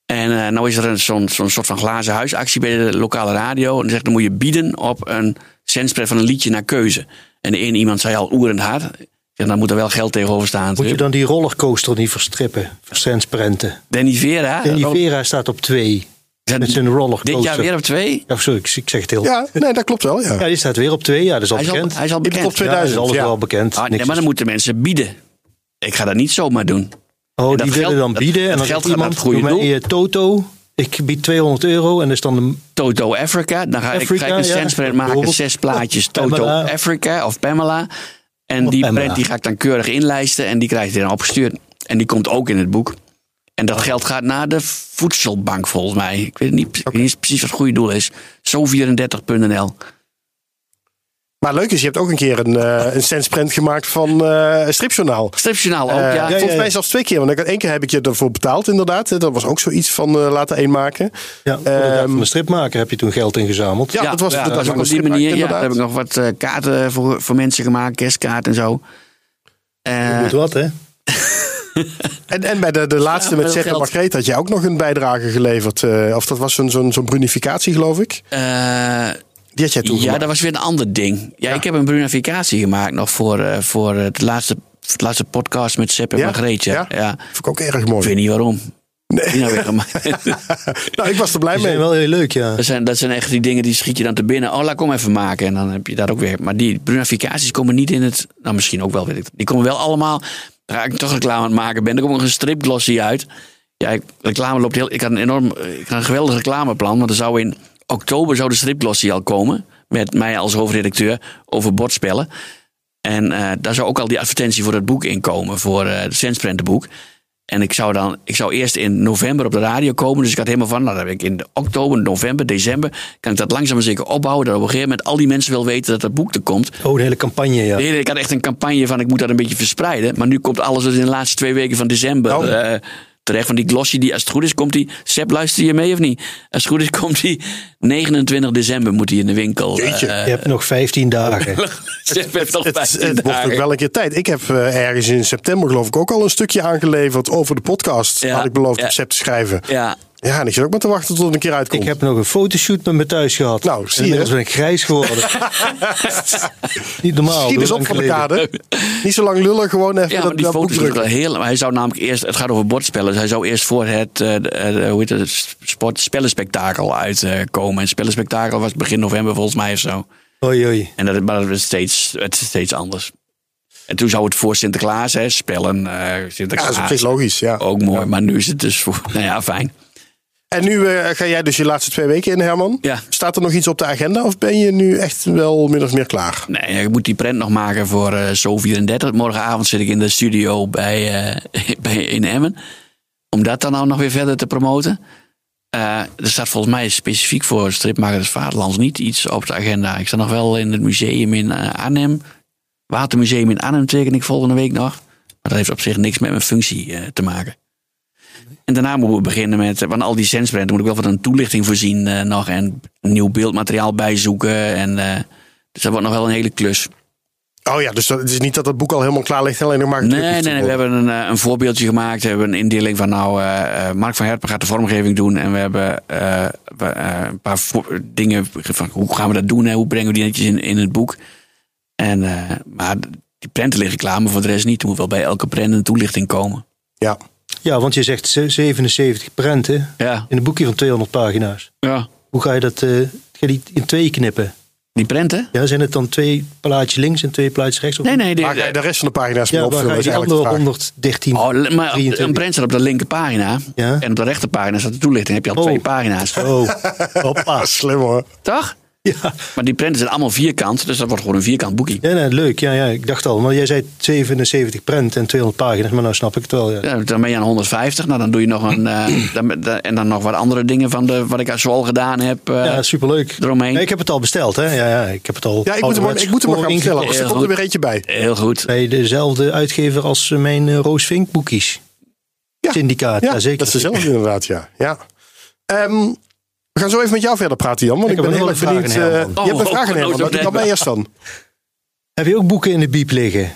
[SPEAKER 3] En eh nou is er een- zo'n zo'n soort van glazen huisactie bij de lokale radio. En dan zegt dan moet je bieden op een centspread van een liedje naar keuze. En de ene iemand zei al oerend hard. Zeg, dan moet er wel geld tegenover staan.
[SPEAKER 1] Moet je dan die rollercoaster niet verstrippen? Versensprenten.
[SPEAKER 3] Danny Vera. Oh,
[SPEAKER 1] Vera staat op twee. Met zijn rollercoaster.
[SPEAKER 3] dit jaar weer op twee.
[SPEAKER 1] Ja, sorry, ik zeg het heel.
[SPEAKER 2] ja nee, dat klopt wel. Ja.
[SPEAKER 1] Ja, die staat weer op twee. Ja, dat is al
[SPEAKER 3] Hij is al,
[SPEAKER 1] bekend.
[SPEAKER 3] hij is al
[SPEAKER 2] In de
[SPEAKER 3] bekend.
[SPEAKER 2] top 2000.
[SPEAKER 1] ja, dat is alles
[SPEAKER 2] ja.
[SPEAKER 1] wel bekend.
[SPEAKER 3] Ah, nee,
[SPEAKER 1] Niks
[SPEAKER 3] maar dan
[SPEAKER 1] is-
[SPEAKER 3] moeten mensen bieden. Ik ga dat niet zomaar doen.
[SPEAKER 1] oh,
[SPEAKER 3] dat
[SPEAKER 1] die willen
[SPEAKER 3] geld-
[SPEAKER 1] dan bieden.
[SPEAKER 3] dat
[SPEAKER 1] en dan
[SPEAKER 3] geld gaat naar
[SPEAKER 1] iemand,
[SPEAKER 3] het goede
[SPEAKER 1] doe mij
[SPEAKER 3] doel.
[SPEAKER 1] je Toto. Ik bied 200 euro. En dat is dan de
[SPEAKER 3] Toto Africa. Dan ga ik,
[SPEAKER 1] Africa,
[SPEAKER 3] ga ik een
[SPEAKER 1] ja.
[SPEAKER 3] centspread maken. Zes plaatjes Toto
[SPEAKER 1] Pamela.
[SPEAKER 3] Africa of Pamela. En
[SPEAKER 1] Of
[SPEAKER 3] die
[SPEAKER 1] Pamela.
[SPEAKER 3] print die ga ik dan keurig inlijsten. En die krijg je dan opgestuurd. En die komt ook in het boek. En dat geld gaat naar de voedselbank volgens mij. Ik weet niet, ik weet niet precies wat het goede doel is. Zo34.nl.
[SPEAKER 2] Maar leuk is, je hebt ook een keer een, eh een centsprint gemaakt van eh Stripjournaal.
[SPEAKER 3] Stripjournaal ook,
[SPEAKER 2] Eh,
[SPEAKER 3] ja.
[SPEAKER 2] Volgens
[SPEAKER 1] ja,
[SPEAKER 2] mij zelfs twee keer. Want ik- één keer heb ik je ervoor betaald, inderdaad. Dat was ook zoiets van laten één maken.
[SPEAKER 1] Ja, voor de dag van de stripmaker heb je toen geld ingezameld.
[SPEAKER 2] Ja, dat was- dat was
[SPEAKER 3] ook op die
[SPEAKER 2] een
[SPEAKER 3] manier. Ja, daar heb ik nog wat eh, kaarten voor, voor mensen gemaakt. Kerstkaart en zo. Eh,
[SPEAKER 1] Moet wat, hè?
[SPEAKER 2] En, en bij de, de laatste
[SPEAKER 3] Ja,
[SPEAKER 2] met
[SPEAKER 3] veel
[SPEAKER 2] Zeg en
[SPEAKER 3] geld.
[SPEAKER 2] Margreet had je ook nog een bijdrage geleverd. eh, of dat was zo'n zo'n zo'n brunificatie, geloof ik.
[SPEAKER 3] eh,
[SPEAKER 2] Die had jij toen
[SPEAKER 3] Ja,
[SPEAKER 2] gemaakt.
[SPEAKER 3] dat was weer een ander ding. Ja, ik heb een brunificatie gemaakt nog voor, eh, voor het laatste, het laatste podcast met Sepp en
[SPEAKER 2] Ja?
[SPEAKER 3] Margreetje.
[SPEAKER 2] Ja?
[SPEAKER 3] Ja.
[SPEAKER 2] Vond ik ook erg
[SPEAKER 3] Ik
[SPEAKER 2] mooi.
[SPEAKER 3] weet niet waarom. Die nou weer
[SPEAKER 2] nou, ik was er blij
[SPEAKER 1] Die
[SPEAKER 2] mee.
[SPEAKER 1] zijn wel heel leuk, ja.
[SPEAKER 3] dat, zijn, dat zijn echt die dingen die schiet je dan te binnen. Oh, laat ik hem even maken. En dan heb je daar ook weer. Maar die brunificaties komen niet in het. Nou, misschien ook wel, weet ik. Die komen wel allemaal. Waar ik toch reclame aan het maken ben. Er komt nog een stripglossie uit. Ja, ik, reclame loopt heel. Ik had een enorm. Ik had een geweldig reclameplan. Want er zou in oktober zou de stripglossie al komen. Met mij als hoofdredacteur over bordspellen. En eh, daar zou ook al die advertentie voor het boek in komen. Voor eh het Sensprentenboek. En ik zou dan, ik zou eerst in november op de radio komen. Dus ik had helemaal van, nou, dan heb ik in oktober, november, december. Kan ik dat langzaam maar zeker opbouwen. Dat op een gegeven moment al die mensen wil weten dat dat boek er komt.
[SPEAKER 1] Oh, een hele campagne, ja.
[SPEAKER 3] Ik had echt een campagne van, ik moet dat een beetje verspreiden. Maar nu komt alles dus in de laatste twee weken van december.
[SPEAKER 2] Oh.
[SPEAKER 3] Terecht van die glossy, die als het goed is, komt die. Sepp, luister je mee of niet? Als het goed is, komt die 29 december moet die in de winkel.
[SPEAKER 2] Jeetje.
[SPEAKER 3] Eh,
[SPEAKER 1] Je hebt nog 15 dagen.
[SPEAKER 3] Sepp heeft nog
[SPEAKER 2] Het,
[SPEAKER 3] 15
[SPEAKER 2] het wordt ook wel een keer tijd. Ik heb eh, ergens in september geloof ik ook al een stukje aangeleverd over de podcast.
[SPEAKER 3] Ja,
[SPEAKER 2] had ik beloofd
[SPEAKER 3] ja.
[SPEAKER 2] op Sepp te schrijven.
[SPEAKER 3] Ja,
[SPEAKER 2] Ja, en ik zit ook maar te wachten tot het een keer uitkomt.
[SPEAKER 1] Ik heb nog een fotoshoot met me thuis gehad.
[SPEAKER 2] Nou, zie je.
[SPEAKER 1] Ben ik grijs geworden. Niet normaal.
[SPEAKER 2] Schiet eens op van de kade. Niet zo lang lullen, gewoon even
[SPEAKER 3] ja
[SPEAKER 2] dat,
[SPEAKER 3] maar die
[SPEAKER 2] dat
[SPEAKER 3] foto's
[SPEAKER 2] drukken.
[SPEAKER 3] wel heel. Hij zou namelijk eerst. Het gaat over bordspellen. Dus hij zou eerst voor het. eh, eh, de- hoe heet het? Sport, spellenspectakel uitkomen. en spellenspectakel was begin november volgens mij of zo.
[SPEAKER 1] Oei, oei.
[SPEAKER 3] En dat, maar dat is steeds, het is steeds anders. En toen zou het voor Sinterklaas, hè, spellen, eh
[SPEAKER 2] Ja, dat
[SPEAKER 3] Sinterklaas.
[SPEAKER 2] is logisch, ja.
[SPEAKER 3] ook mooi, maar nu is het dus voor. Nou ja, fijn.
[SPEAKER 2] En nu eh, ga jij dus je laatste twee weken in, Herman.
[SPEAKER 3] Ja.
[SPEAKER 2] Staat er nog iets op de agenda of ben je nu echt wel min of meer klaar?
[SPEAKER 3] Nee, je moet die print nog maken voor eh Zo 34. Morgenavond zit ik in de studio bij, eh, bij in Emmen. Om dat dan nou nog weer verder te promoten. Eh, er staat volgens mij specifiek voor stripmakers Vaderlands niet iets op de agenda. Ik sta nog wel in het museum in eh, Arnhem. Watermuseum in Arnhem teken ik volgende week nog. Maar dat heeft op zich niks met mijn functie eh, te maken. En daarna moeten we beginnen met, van al die sensprenten moet ik wel van een toelichting voorzien eh, nog. En nieuw beeldmateriaal bijzoeken. En, eh, dus dat wordt nog wel een hele klus.
[SPEAKER 2] Oh ja, dus dat, het is niet dat het boek al helemaal klaar ligt. Alleen nog maar
[SPEAKER 3] Nee, nee, nee, we hebben een, eh, een voorbeeldje gemaakt. We hebben een indeling van, nou, Mark van Herpen gaat de vormgeving doen. En we hebben een paar dingen van, hoe gaan we dat doen? Hè? Hoe brengen we die netjes in, in het boek? En, maar die prenten liggen klaar, maar voor de rest niet. Er moet wel bij elke prent een toelichting komen.
[SPEAKER 2] Ja.
[SPEAKER 1] Ja, want je zegt ze- 77 prenten
[SPEAKER 3] Ja,
[SPEAKER 1] in een boekje van 200 pagina's.
[SPEAKER 3] ja.
[SPEAKER 1] Hoe ga je dat eh, ga je die in twee knippen?
[SPEAKER 3] Die prenten?
[SPEAKER 1] Ja, zijn het dan twee plaatjes links en twee plaatjes rechts? Of
[SPEAKER 3] Nee, nee. Die,
[SPEAKER 2] je de rest van de pagina's
[SPEAKER 1] Ja,
[SPEAKER 2] opvullen?
[SPEAKER 1] ga je
[SPEAKER 2] is
[SPEAKER 1] die
[SPEAKER 2] eigenlijk
[SPEAKER 1] andere
[SPEAKER 2] de vraag.
[SPEAKER 1] 113?
[SPEAKER 3] Oh, maar
[SPEAKER 1] 23.
[SPEAKER 3] een prent staat op de linker pagina.
[SPEAKER 1] Ja.
[SPEAKER 3] En op de rechterpagina staat de toelichting. heb je al
[SPEAKER 1] Oh.
[SPEAKER 3] twee pagina's.
[SPEAKER 1] Oh, hoppa.
[SPEAKER 2] Slim hoor.
[SPEAKER 3] Toch?
[SPEAKER 1] Ja.
[SPEAKER 3] Maar die prenten zijn allemaal vierkant. Dus dat wordt gewoon een vierkant boekje.
[SPEAKER 1] Ja, nee, leuk. Ja, ja, ik dacht al. Maar jij zei 77 prent en 200 pagina's. Maar nou snap ik het wel. Ja.
[SPEAKER 3] Ja, dan ben je aan 150. Nou, dan doe je nog een. eh, dan, dan- en dan nog wat andere dingen van de, wat ik zo al gedaan heb. eh,
[SPEAKER 1] Ja, superleuk.
[SPEAKER 3] eromheen.
[SPEAKER 1] Ja, ik heb het al besteld, hè? Ja, ja, ik heb het al.
[SPEAKER 2] Ja, ik moet hem, ik moet hem gaan bestellen. Er komt er weer eentje bij.
[SPEAKER 3] Heel goed.
[SPEAKER 1] Bij dezelfde uitgever als mijn eh, Roos Vink boekjes.
[SPEAKER 2] Ja.
[SPEAKER 1] Syndicaat,
[SPEAKER 2] Ja,
[SPEAKER 1] ja, zeker.
[SPEAKER 2] dat is dezelfde inderdaad, ja. ja. Ehm, we gaan zo even met jou verder praten, Jan. Want ik,
[SPEAKER 1] Ik
[SPEAKER 2] ben
[SPEAKER 1] heb
[SPEAKER 2] heel erg benieuwd.
[SPEAKER 1] Herman.
[SPEAKER 2] je hebt een
[SPEAKER 3] Oh,
[SPEAKER 2] vraag aan
[SPEAKER 3] oh,
[SPEAKER 2] Herman.
[SPEAKER 3] zo
[SPEAKER 2] Dat kan mij eerst dan.
[SPEAKER 1] Heb je ook boeken in de biep liggen?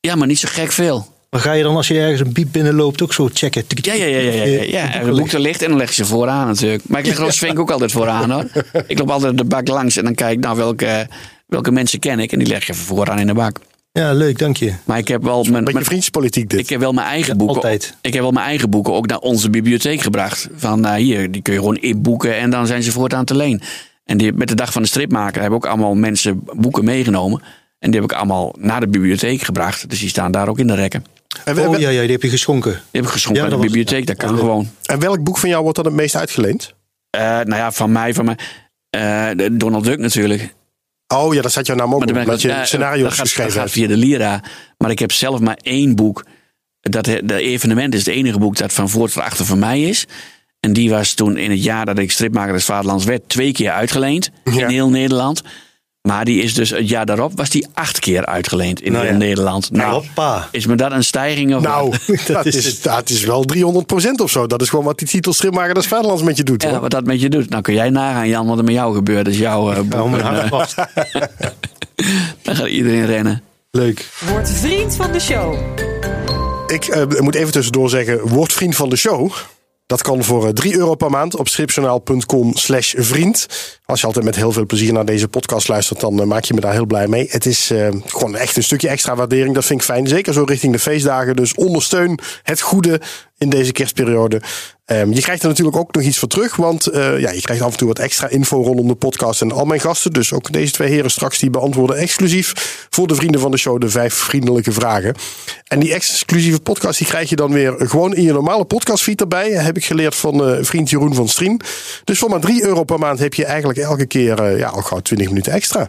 [SPEAKER 3] Ja, maar niet zo gek veel.
[SPEAKER 1] Maar ga je dan als je ergens een biep binnenloopt ook zo checken?
[SPEAKER 3] Ja, ja, ja. ja, ja, ja. ja. En boek er ligt en dan leg je ze vooraan natuurlijk. Maar ik leg Roos Vink ook altijd vooraan hoor. Ik loop altijd de bak langs en dan kijk ik nou welke, welke mensen ken ik. En die leg je even vooraan in de bak.
[SPEAKER 1] Ja, leuk, dank je.
[SPEAKER 3] Maar ik heb wel mijn,
[SPEAKER 2] Beetje
[SPEAKER 3] mijn-
[SPEAKER 2] vriendjespolitiek dit.
[SPEAKER 3] ik heb wel mijn eigen boeken.
[SPEAKER 1] altijd.
[SPEAKER 3] Ik heb wel mijn eigen boeken ook naar onze bibliotheek gebracht. Van eh, hier, die kun je gewoon inboeken en dan zijn ze voortaan te leen. En die, met de dag van de stripmaker hebben ook allemaal mensen boeken meegenomen. En die heb ik allemaal naar de bibliotheek gebracht. Dus die staan daar ook in de rekken.
[SPEAKER 2] En,
[SPEAKER 1] Oh ja, ja, die heb je geschonken.
[SPEAKER 3] Die heb ik geschonken
[SPEAKER 1] Ja,
[SPEAKER 3] de
[SPEAKER 1] was-
[SPEAKER 3] bibliotheek. Dat
[SPEAKER 1] ja,
[SPEAKER 3] kan
[SPEAKER 1] ja.
[SPEAKER 3] gewoon.
[SPEAKER 2] en welk boek van jou wordt dan het meest uitgeleend?
[SPEAKER 3] Eh, nou ja, van mij, van mij. eh, Donald Duck natuurlijk.
[SPEAKER 2] Oh ja, dat zat jouw naam ook
[SPEAKER 3] Maar
[SPEAKER 2] Dat je
[SPEAKER 3] ja,
[SPEAKER 2] scenario's
[SPEAKER 3] dat gaat,
[SPEAKER 2] geschreven
[SPEAKER 3] dat gaat via de Lira. Maar ik heb zelf maar één boek. Dat, de evenement is het enige boek dat van voor tot achter van mij is. En die was toen in het jaar dat ik stripmaker des Vaderlands werd... twee keer uitgeleend
[SPEAKER 2] Ja.
[SPEAKER 3] in heel Nederland. Maar die is dus het jaar daarop was die acht keer uitgeleend in
[SPEAKER 1] Nou.
[SPEAKER 3] Nederland. Nou,
[SPEAKER 1] Hoppa.
[SPEAKER 3] is me dat een stijging? Of
[SPEAKER 2] Nou,
[SPEAKER 3] wat?
[SPEAKER 2] dat,
[SPEAKER 1] is
[SPEAKER 2] is,
[SPEAKER 1] het.
[SPEAKER 2] dat is wel 300% of zo. Dat is gewoon wat die titel Stripmaker des Vaderlands met je doet.
[SPEAKER 3] Ja,
[SPEAKER 2] hoor.
[SPEAKER 3] wat dat met je doet. Nou kun jij nagaan, Jan, wat er met jou gebeurt. Dus jouw eh, boek. En,
[SPEAKER 1] hart
[SPEAKER 3] eh,
[SPEAKER 1] vast.
[SPEAKER 3] dan gaat iedereen rennen.
[SPEAKER 1] Leuk.
[SPEAKER 4] Word vriend van de show.
[SPEAKER 2] Ik eh, moet even tussendoor zeggen, word vriend van de show. Dat kan voor eh, 3 euro per maand op stripjournaal.com slash vriend. Als je altijd met heel veel plezier naar deze podcast luistert, dan eh, maak je me daar heel blij mee. Het is eh, gewoon echt een stukje extra waardering. Dat vind ik fijn. Zeker zo richting de feestdagen. Dus ondersteun het goede in deze kerstperiode. Ehm, je krijgt er natuurlijk ook nog iets voor terug. Want eh, ja, je krijgt af en toe wat extra info rondom de podcast en al mijn gasten. Dus ook deze twee heren straks die beantwoorden exclusief voor de vrienden van de show de vijf vriendelijke vragen. En die exclusieve podcast die krijg je dan weer gewoon in je normale podcastfeed erbij. Heb ik geleerd van eh, vriend Jeroen van Strien. Dus voor maar 3 euro per maand heb je eigenlijk elke keer eh, ja, al gauw 20 minuten extra.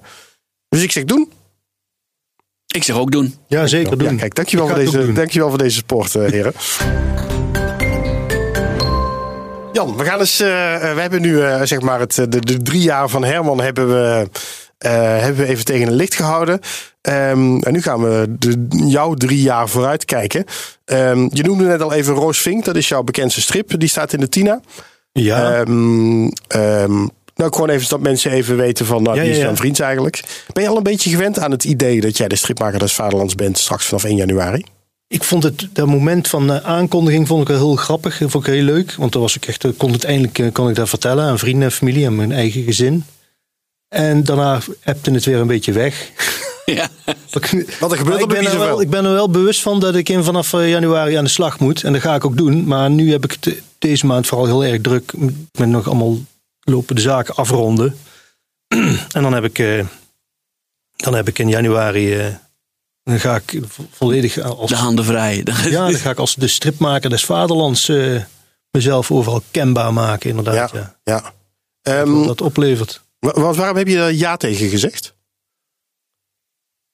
[SPEAKER 2] Dus ik zeg doen.
[SPEAKER 3] Ik zeg ook doen.
[SPEAKER 1] Ja, zeker doen.
[SPEAKER 2] Ja, kijk, dankjewel voor,
[SPEAKER 1] het
[SPEAKER 2] deze,
[SPEAKER 1] doen.
[SPEAKER 2] dankjewel voor deze sport, eh, heren. Jan, we gaan eens. eh, eh, we hebben nu eh, zeg maar het, de, de drie jaar van Herman hebben we, eh, hebben we even tegen een licht gehouden. Ehm, en nu gaan we de, jouw drie jaar vooruit kijken. Ehm, je noemde net al even Roos Vink, dat is jouw bekendste strip. Die staat in de Tina.
[SPEAKER 1] Ja,
[SPEAKER 2] Ehm, ehm, nou, gewoon even dat mensen even weten van, nou, wie is
[SPEAKER 1] ja, ja.
[SPEAKER 2] dan vriend eigenlijk? Ben je al een beetje gewend aan het idee dat jij de stripmaker des Vaderlands bent straks vanaf 1 januari?
[SPEAKER 1] ik vond het, dat moment van eh, aankondiging vond ik wel heel grappig. Dat vond ik heel leuk. Want dan was ik echt, eh, kon het eindelijk eh, kon ik dat vertellen aan vrienden en familie en mijn eigen gezin. En daarna ebte het weer een beetje weg.
[SPEAKER 3] Ja.
[SPEAKER 2] Want er gebeurt er
[SPEAKER 1] ik, ben er wel, ik ben er wel bewust van dat ik in vanaf januari aan de slag moet. En dat ga ik ook doen. Maar nu heb ik het deze maand vooral heel erg druk. Met nog allemaal lopende zaken afronden. en dan heb ik, eh, dan heb ik in januari. eh, dan ga ik vo- volledig als,
[SPEAKER 3] De handen vrij.
[SPEAKER 1] ja, dan ga ik als de stripmaker des vaderlands eh, mezelf overal kenbaar maken. Inderdaad, ja.
[SPEAKER 2] Ja.
[SPEAKER 1] Wat
[SPEAKER 2] Ehm,
[SPEAKER 1] dat oplevert.
[SPEAKER 2] wa- wa- waarom heb je daar ja tegen gezegd?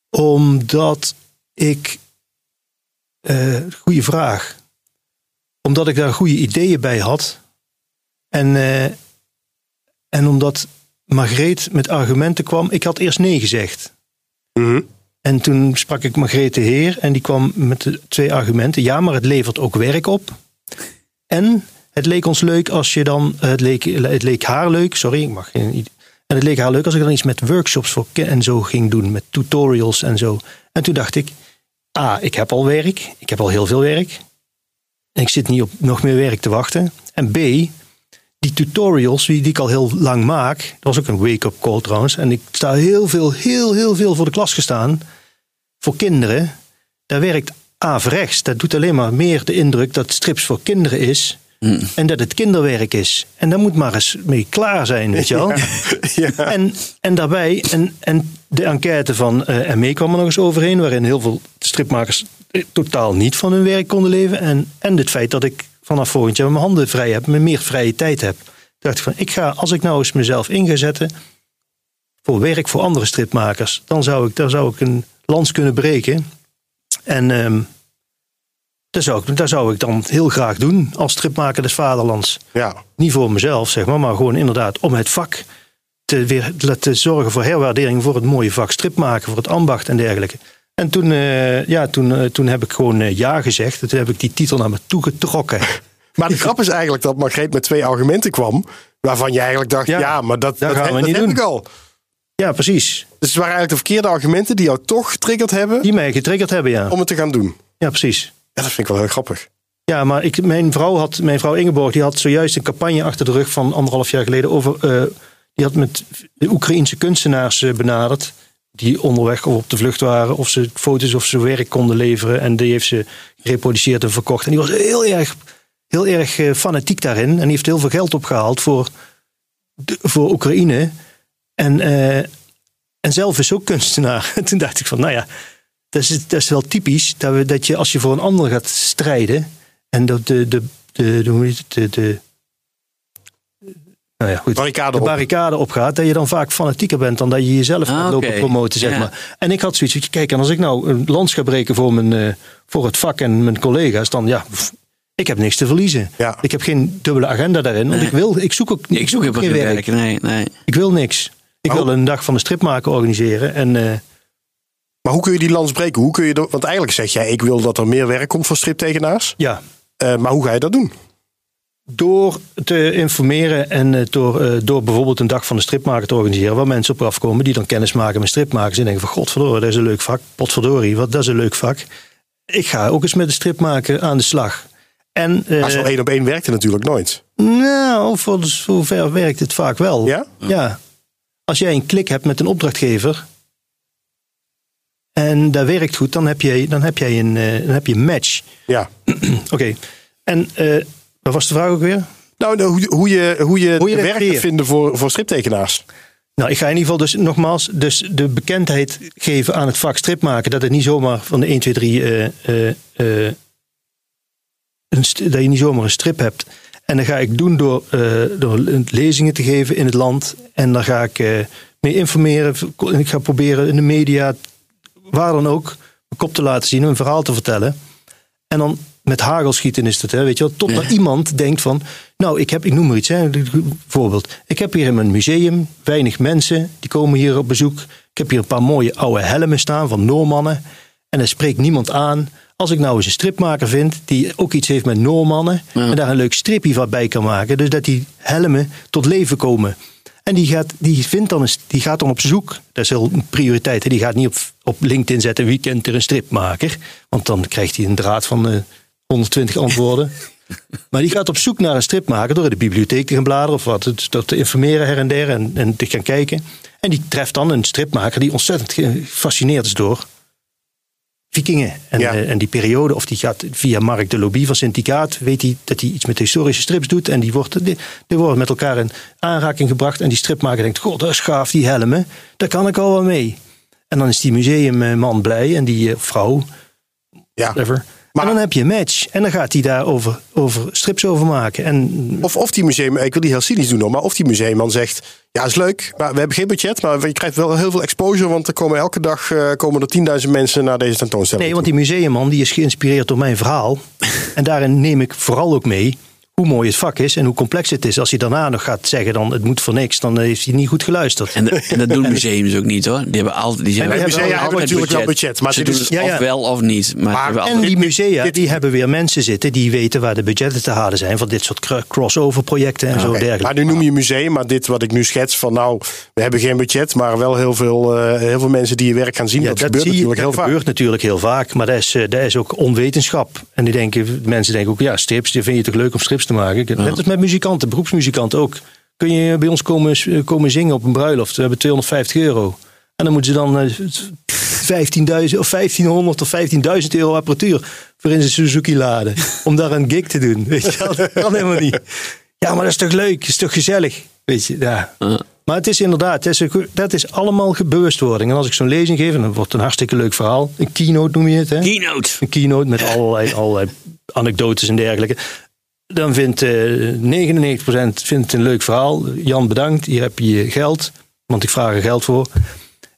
[SPEAKER 1] Omdat ik. eh goede vraag. Omdat ik daar goede ideeën bij had. En, eh, en omdat Margreet met argumenten kwam. Ik had eerst nee gezegd.
[SPEAKER 2] Mhm.
[SPEAKER 1] En toen sprak ik Margreet de Heer. En die kwam met de twee argumenten. Ja, maar het levert ook werk op. En het leek ons leuk als je dan. Het leek, het leek haar leuk. Sorry, ik mag geen. En het leek haar leuk als ik dan iets met workshops voor en zo ging doen. Met tutorials en zo. En toen dacht ik. A, ik heb al werk. Ik heb al heel veel werk. En ik zit niet op nog meer werk te wachten. En B, die tutorials die, die ik al heel lang maak. Dat was ook een wake-up call trouwens. En ik sta heel veel, heel, heel veel voor de klas gestaan. Voor kinderen. Daar werkt averechts. Dat doet alleen maar meer de indruk dat strips voor kinderen is.
[SPEAKER 3] Mm.
[SPEAKER 1] En dat het kinderwerk is. En daar moet maar eens mee klaar zijn, weet je wel.
[SPEAKER 2] ja.
[SPEAKER 1] En, en daarbij, en, en de enquête van eh ME kwam er nog eens overheen, waarin heel veel stripmakers eh, totaal niet van hun werk konden leven. En, en het feit dat ik vanaf volgend jaar mijn handen vrij heb, me meer vrije tijd heb. Dacht ik van, ik ga, als ik nou eens mezelf in ga zetten voor werk voor andere stripmakers, dan zou ik, daar zou ik een lans kunnen breken. En ehm dat, zou ik, dat zou ik dan heel graag doen als stripmaker des vaderlands
[SPEAKER 2] ja.
[SPEAKER 1] niet voor mezelf, zeg maar, maar gewoon inderdaad om het vak te, weer, te zorgen voor herwaardering voor het mooie vak strip maken, voor het ambacht en dergelijke. En toen, eh, ja, toen, eh, toen heb ik gewoon eh, ja gezegd. En Toen heb ik die titel naar me toe getrokken.
[SPEAKER 2] Maar de grap is eigenlijk dat Margreet met twee argumenten kwam. Waarvan je eigenlijk dacht, ja,
[SPEAKER 1] Ja,
[SPEAKER 2] maar dat,
[SPEAKER 1] dat gaan we
[SPEAKER 2] dat
[SPEAKER 1] niet
[SPEAKER 2] heb
[SPEAKER 1] doen.
[SPEAKER 2] ik al.
[SPEAKER 1] Ja, precies.
[SPEAKER 2] Dus het waren eigenlijk de verkeerde argumenten die jou toch getriggerd hebben
[SPEAKER 1] Die mij getriggerd hebben, ja.
[SPEAKER 2] om het te gaan doen.
[SPEAKER 1] Ja, precies.
[SPEAKER 2] Ja, dat vind ik wel heel grappig.
[SPEAKER 1] Ja, maar ik, mijn, vrouw had, mijn vrouw Ingeborg die had zojuist een campagne achter de rug van anderhalf jaar geleden over. die had met de Oekraïense kunstenaars benaderd. Die onderweg op de vlucht waren. Of ze foto's of ze werk konden leveren. En die heeft ze gereproduceerd en verkocht. En die was heel erg, heel erg eh, fanatiek daarin. En die heeft heel veel geld opgehaald voor, voor Oekraïne. En, eh, en zelf is ook kunstenaar. En toen dacht ik van, nou ja, dat is, dat is wel typisch. Dat, we, dat je als je voor een ander gaat strijden. En dat de, de, de, de, de, de, nou ja, goed,
[SPEAKER 2] Barricade
[SPEAKER 1] de
[SPEAKER 2] op.
[SPEAKER 1] barricade opgaat. Dat je dan vaak fanatieker bent dan dat je jezelf
[SPEAKER 3] Ah,
[SPEAKER 1] gaat lopen promoten, zeg
[SPEAKER 3] Ja.
[SPEAKER 1] maar. En ik had zoiets van, kijk, en als ik nou een lans ga breken voor, mijn, eh, voor het vak en mijn collega's, dan ja, pff, ik heb niks te verliezen.
[SPEAKER 2] Ja.
[SPEAKER 1] Ik heb geen dubbele agenda daarin. Want
[SPEAKER 3] Nee.
[SPEAKER 1] ik wil, ik zoek ook
[SPEAKER 3] Ik zoek
[SPEAKER 1] ook
[SPEAKER 3] geen werk. Nee, nee.
[SPEAKER 1] Ik wil niks. Ik
[SPEAKER 2] Oh.
[SPEAKER 1] wil een dag van de stripmaker organiseren. En eh,
[SPEAKER 2] Maar hoe kun je die lans breken? Hoe kun je, want eigenlijk zeg jij, ik wil dat er meer werk komt voor striptekenaars.
[SPEAKER 1] ja,
[SPEAKER 2] Eh, maar hoe ga je dat doen?
[SPEAKER 1] Door te informeren en eh, door, eh, door bijvoorbeeld een dag van de stripmaker te organiseren, waar mensen op afkomen die dan kennis maken met stripmakers en denken van godverdorie, dat is een leuk vak. Potverdorie, wat, dat is een leuk vak. Ik ga ook eens met de stripmaker aan de slag. En, eh,
[SPEAKER 2] Maar zo één op één werkt het natuurlijk nooit.
[SPEAKER 1] nou, voor zover werkt het vaak wel.
[SPEAKER 2] Ja?
[SPEAKER 1] Ja. Als jij een klik hebt met een opdrachtgever en dat werkt goed, dan heb je, dan heb jij een, dan heb je een match.
[SPEAKER 2] Ja.
[SPEAKER 1] Oké. En wat was de vraag ook weer?
[SPEAKER 2] Nou, hoe, hoe je, hoe je,
[SPEAKER 1] Hoe je dat
[SPEAKER 2] werk kunt vinden voor, voor striptekenaars.
[SPEAKER 1] Nou, ik ga in ieder geval dus nogmaals dus de bekendheid geven aan het vak strip maken. Dat het niet zomaar van de 1, 2, 3... eh, eh, eh, een st- dat je niet zomaar een strip hebt. En dat ga ik doen door, eh, door lezingen te geven in het land. En daar ga ik eh, mee informeren. En ik ga proberen in de media, waar dan ook, mijn kop te laten zien, een verhaal te vertellen. En dan met hagelschieten is het, hè, weet je wel. Totdat
[SPEAKER 3] Ja.
[SPEAKER 1] iemand denkt van, nou, ik heb, ik noem maar iets, hè, bijvoorbeeld. Ik heb hier in mijn museum weinig mensen, die komen hier op bezoek. Ik heb hier een paar mooie oude helmen staan van Noormannen. En er spreekt niemand aan. Als ik nou eens een stripmaker vind die ook iets heeft met Noormannen...
[SPEAKER 3] Ja.
[SPEAKER 1] en daar een leuk stripje van bij kan maken... dus dat die helmen tot leven komen... En die gaat, die, vindt dan die gaat dan op zoek. Dat is heel een prioriteit. hè. Die gaat niet op, op LinkedIn zetten wie kent er een stripmaker. Want dan krijgt hij een draad van eh, 120 antwoorden. maar die gaat op zoek naar een stripmaker door in de bibliotheek te gaan bladeren of wat. het- Dat te informeren her en der en, en te gaan kijken. En die treft dan een stripmaker die ontzettend gefascineerd is door vikingen. En,
[SPEAKER 2] Ja.
[SPEAKER 1] eh, en die periode, of die gaat via Mark de Lobby van Syndicaat, weet hij dat hij iets met historische strips doet. En die, wordt, die, die worden met elkaar in aanraking gebracht. En die stripmaker denkt, god, dat is gaaf, die helmen. Daar kan ik al wel mee. En dan is die museumman blij en die eh, vrouw,
[SPEAKER 2] Ja.
[SPEAKER 1] whatever.
[SPEAKER 2] Maar-
[SPEAKER 1] en dan heb je een match. En dan gaat hij daar over, over strips over maken. En
[SPEAKER 2] Of, of die museum, ik wil niet heel cynisch doen maar of die museumman zegt, ja is leuk, maar we hebben geen budget, maar je krijgt wel heel veel exposure, want er komen elke dag eh, komen er 10.000 mensen naar deze tentoonstelling.
[SPEAKER 1] Nee, want die museumman die is geïnspireerd door mijn verhaal. en daarin neem ik vooral ook mee hoe mooi het vak is en hoe complex het is. Als hij daarna nog gaat zeggen dan het moet voor niks, dan heeft hij niet goed geluisterd.
[SPEAKER 3] En, de- en dat doen museums ook niet hoor. Die hebben altijd, die zijn
[SPEAKER 1] En musea
[SPEAKER 3] altijd
[SPEAKER 2] hebben natuurlijk wel budget, maar
[SPEAKER 3] Ze
[SPEAKER 2] dit
[SPEAKER 3] doen het
[SPEAKER 1] Ja, ja.
[SPEAKER 3] of wel of niet. Maar,
[SPEAKER 1] En
[SPEAKER 3] altijd-
[SPEAKER 1] die musea
[SPEAKER 2] dit-
[SPEAKER 1] die hebben weer mensen zitten die weten waar de budgetten te halen zijn voor dit soort cr- crossover projecten en zo dergelijke.
[SPEAKER 2] Maar nu noem je museum, maar dit wat ik nu schets van nou, we hebben geen budget, maar wel heel veel, eh, heel veel mensen die je werk gaan zien.
[SPEAKER 1] Ja,
[SPEAKER 2] dat,
[SPEAKER 1] dat
[SPEAKER 2] gebeurt
[SPEAKER 1] je,
[SPEAKER 2] natuurlijk
[SPEAKER 1] dat
[SPEAKER 2] heel vaak.
[SPEAKER 1] gebeurt natuurlijk heel vaak, maar dat is, eh, dat is ook onwetenschap. En die denken, mensen denken ook, ja, strips, die vind je toch leuk om strips te maken? Net als met muzikanten, beroepsmuzikanten ook. Kun je bij ons komen, eh, komen zingen op een bruiloft? We hebben 250 euro. En dan moeten ze dan eh, 15.000 of 1500 of 15.000 euro apparatuur voor in zijn Suzuki laden. om daar een gig te doen. Weet je, dat kan helemaal niet. Ja, maar dat is toch leuk? Dat is toch gezellig? Weet je, ja. Maar het is inderdaad, het is, dat is allemaal bewustwording. En als ik zo'n lezing geef, dat wordt een hartstikke leuk verhaal. Een keynote noem je het, hè?
[SPEAKER 3] Keynote.
[SPEAKER 1] Een keynote met allerlei, allerlei anekdotes en dergelijke. Dan vindt eh 99% vindt het een leuk verhaal. Jan, bedankt. Hier heb je je geld. Want ik vraag er geld voor.